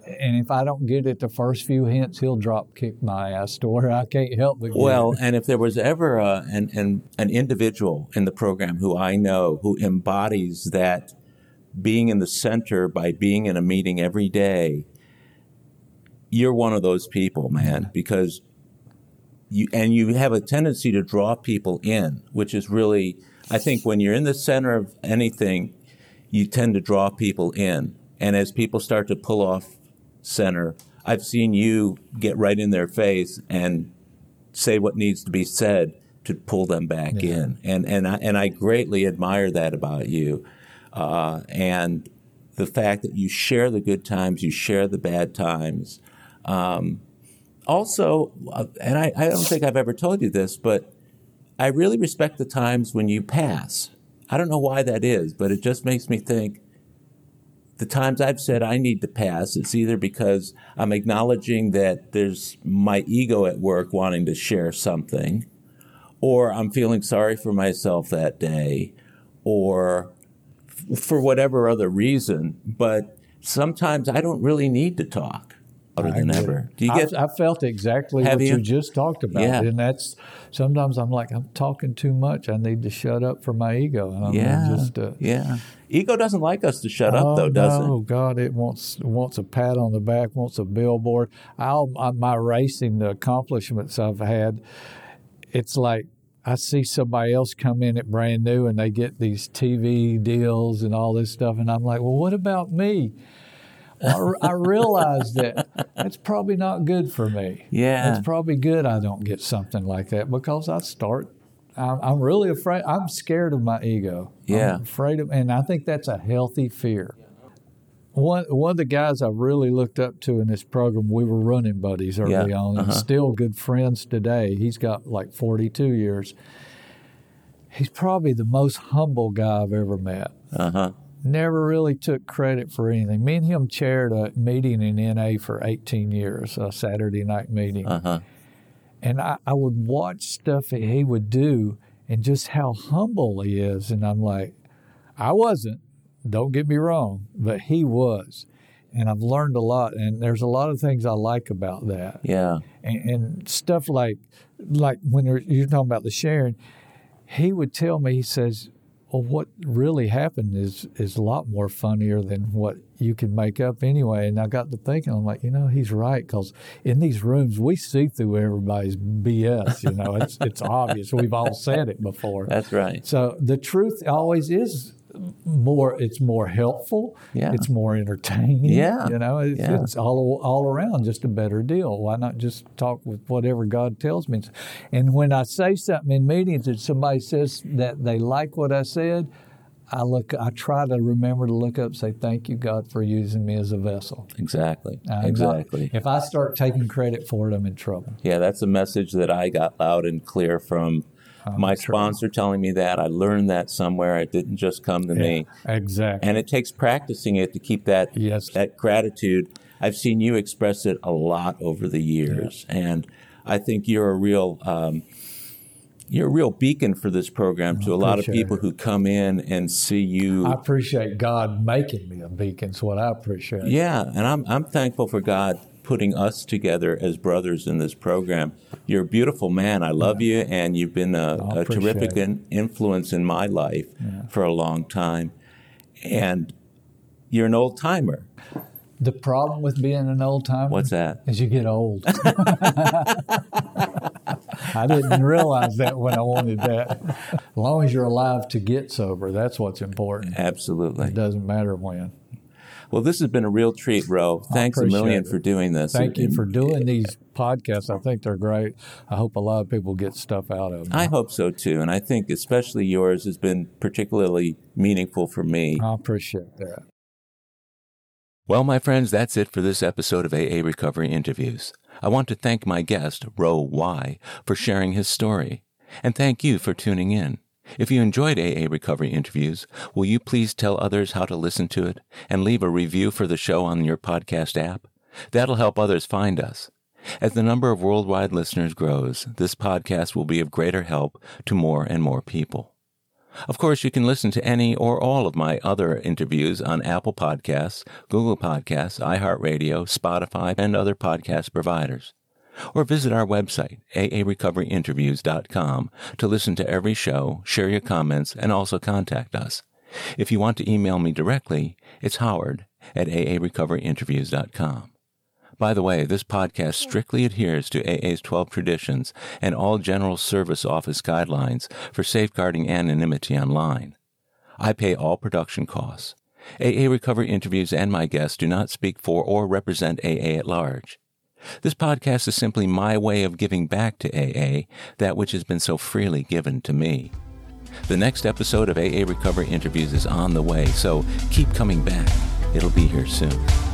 And if I don't get it the first few hints, he'll drop kick my ass to where I can't help but Well, and if there was ever uh, an, an an individual in the program who I know who embodies that being in the center by being in a meeting every day, you're one of those people, man, because you and you have a tendency to draw people in, which is really I think when you're in the center of anything, you tend to draw people in. And as people start to pull off center, I've seen you get right in their face and say what needs to be said to pull them back in. And and I and I greatly admire that about you. Uh, and the fact that you share the good times, you share the bad times. Um, also, uh, and I, I don't think I've ever told you this, but I really respect the times when you pass. I don't know why that is, but it just makes me think the times I've said I need to pass, it's either because I'm acknowledging that there's my ego at work wanting to share something, or I'm feeling sorry for myself that day, or f- for whatever other reason. But sometimes I don't really need to talk. Louder than get ever. Do you get? I, I felt exactly what you? you? just talked about, Yeah. and that's sometimes I'm like I'm talking too much. I need to shut up for my ego, and I'm yeah, just uh, yeah. Ego doesn't like us to shut oh, up, though, does no, it? Oh God, it wants wants a pat on the back, wants a billboard. I'll I, my racing, the accomplishments I've had, it's like I see somebody else come in at brand new and they get these TV deals and all this stuff, and I'm like, well, what about me? I, I realize that that's probably not good for me. Yeah. It's probably good I don't get something like that because I start. I'm, I'm really afraid. I'm scared of my ego. Yeah. I'm afraid of, and I think that's a healthy fear. One one of the guys I really looked up to in this program, we were running buddies early Yeah, on, and uh-huh. still good friends today. He's got like 42 years. He's probably the most humble guy I've ever met Uh huh. Never really took credit for anything. Me and him chaired a meeting in NA for 18 years, a Saturday night meeting. Uh huh. And I, I would watch stuff that he would do and just how humble he is. And I'm like, I wasn't, don't get me wrong, but he was. And I've learned a lot. And there's a lot of things I like about that Yeah. and, and stuff like like when you're talking about the sharing, he would tell me he says, "Well, what really happened is is a lot more funnier than what you can make up anyway." And I got to thinking, I'm like, you know, he's right because in these rooms we see through everybody's BS. You know, it's it's obvious. We've all said it before. That's right. So the truth always is more. It's more helpful. Yeah. It's more entertaining. Yeah. You know, it's, Yeah. it's all all around just a better deal. Why not just talk with whatever God tells me? And when I say something in meetings and somebody says that they like what I said. I look. I try to remember to look up, and say thank you, God, for using me as a vessel. Exactly. I'm not- exactly. if I start taking credit for it, I'm in trouble. Yeah, that's a message that I got loud and clear from my sponsor telling me that. I learned that somewhere. It didn't just come to me. Exactly. And it takes practicing it to keep that Yes. that gratitude. I've seen you express it a lot over the years, and I think you're a real um, you're a real beacon for this program to a lot of people it. who come in and see you. I appreciate God making me a beacon. It's what I appreciate. Yeah, and I'm I'm thankful for God putting us together as brothers in this program. You're a beautiful man. I love you, and you've been a, a terrific in, influence in my life for a long time. And you're an old timer. The problem with being an old timer What's that? is you get old. (laughs) I didn't realize that when I wanted that. As long as you're alive to get sober, that's what's important. Absolutely. It doesn't matter when. Well, this has been a real treat, Ro. Thanks a million it. for doing this. Thank you for doing these podcasts. I think they're great. I hope a lot of people get stuff out of them. I hope so too, and I think especially yours has been particularly meaningful for me. I appreciate that. Well, my friends, that's it for this episode of AA Recovery Interviews. I want to thank my guest, Ro Y, for sharing his story. And thank you for tuning in. If you enjoyed AA Recovery Interviews, will you please tell others how to listen to it and leave a review for the show on your podcast app? That'll help others find us. As the number of worldwide listeners grows, this podcast will be of greater help to more and more people. Of course, you can listen to any or all of my other interviews on Apple Podcasts, Google Podcasts, iHeartRadio, Spotify, and other podcast providers. Or visit our website, aarecoveryinterviews.com, to listen to every show, share your comments, and also contact us. If you want to email me directly, it's howard at aarecoveryinterviews.com. By the way, this podcast strictly adheres to AA's 12 traditions and all General Service Office guidelines for safeguarding anonymity online. I pay all production costs. AA Recovery Interviews and my guests do not speak for or represent AA at large. This podcast is simply my way of giving back to AA that which has been so freely given to me. The next episode of AA Recovery Interviews is on the way, so keep coming back. It'll be here soon.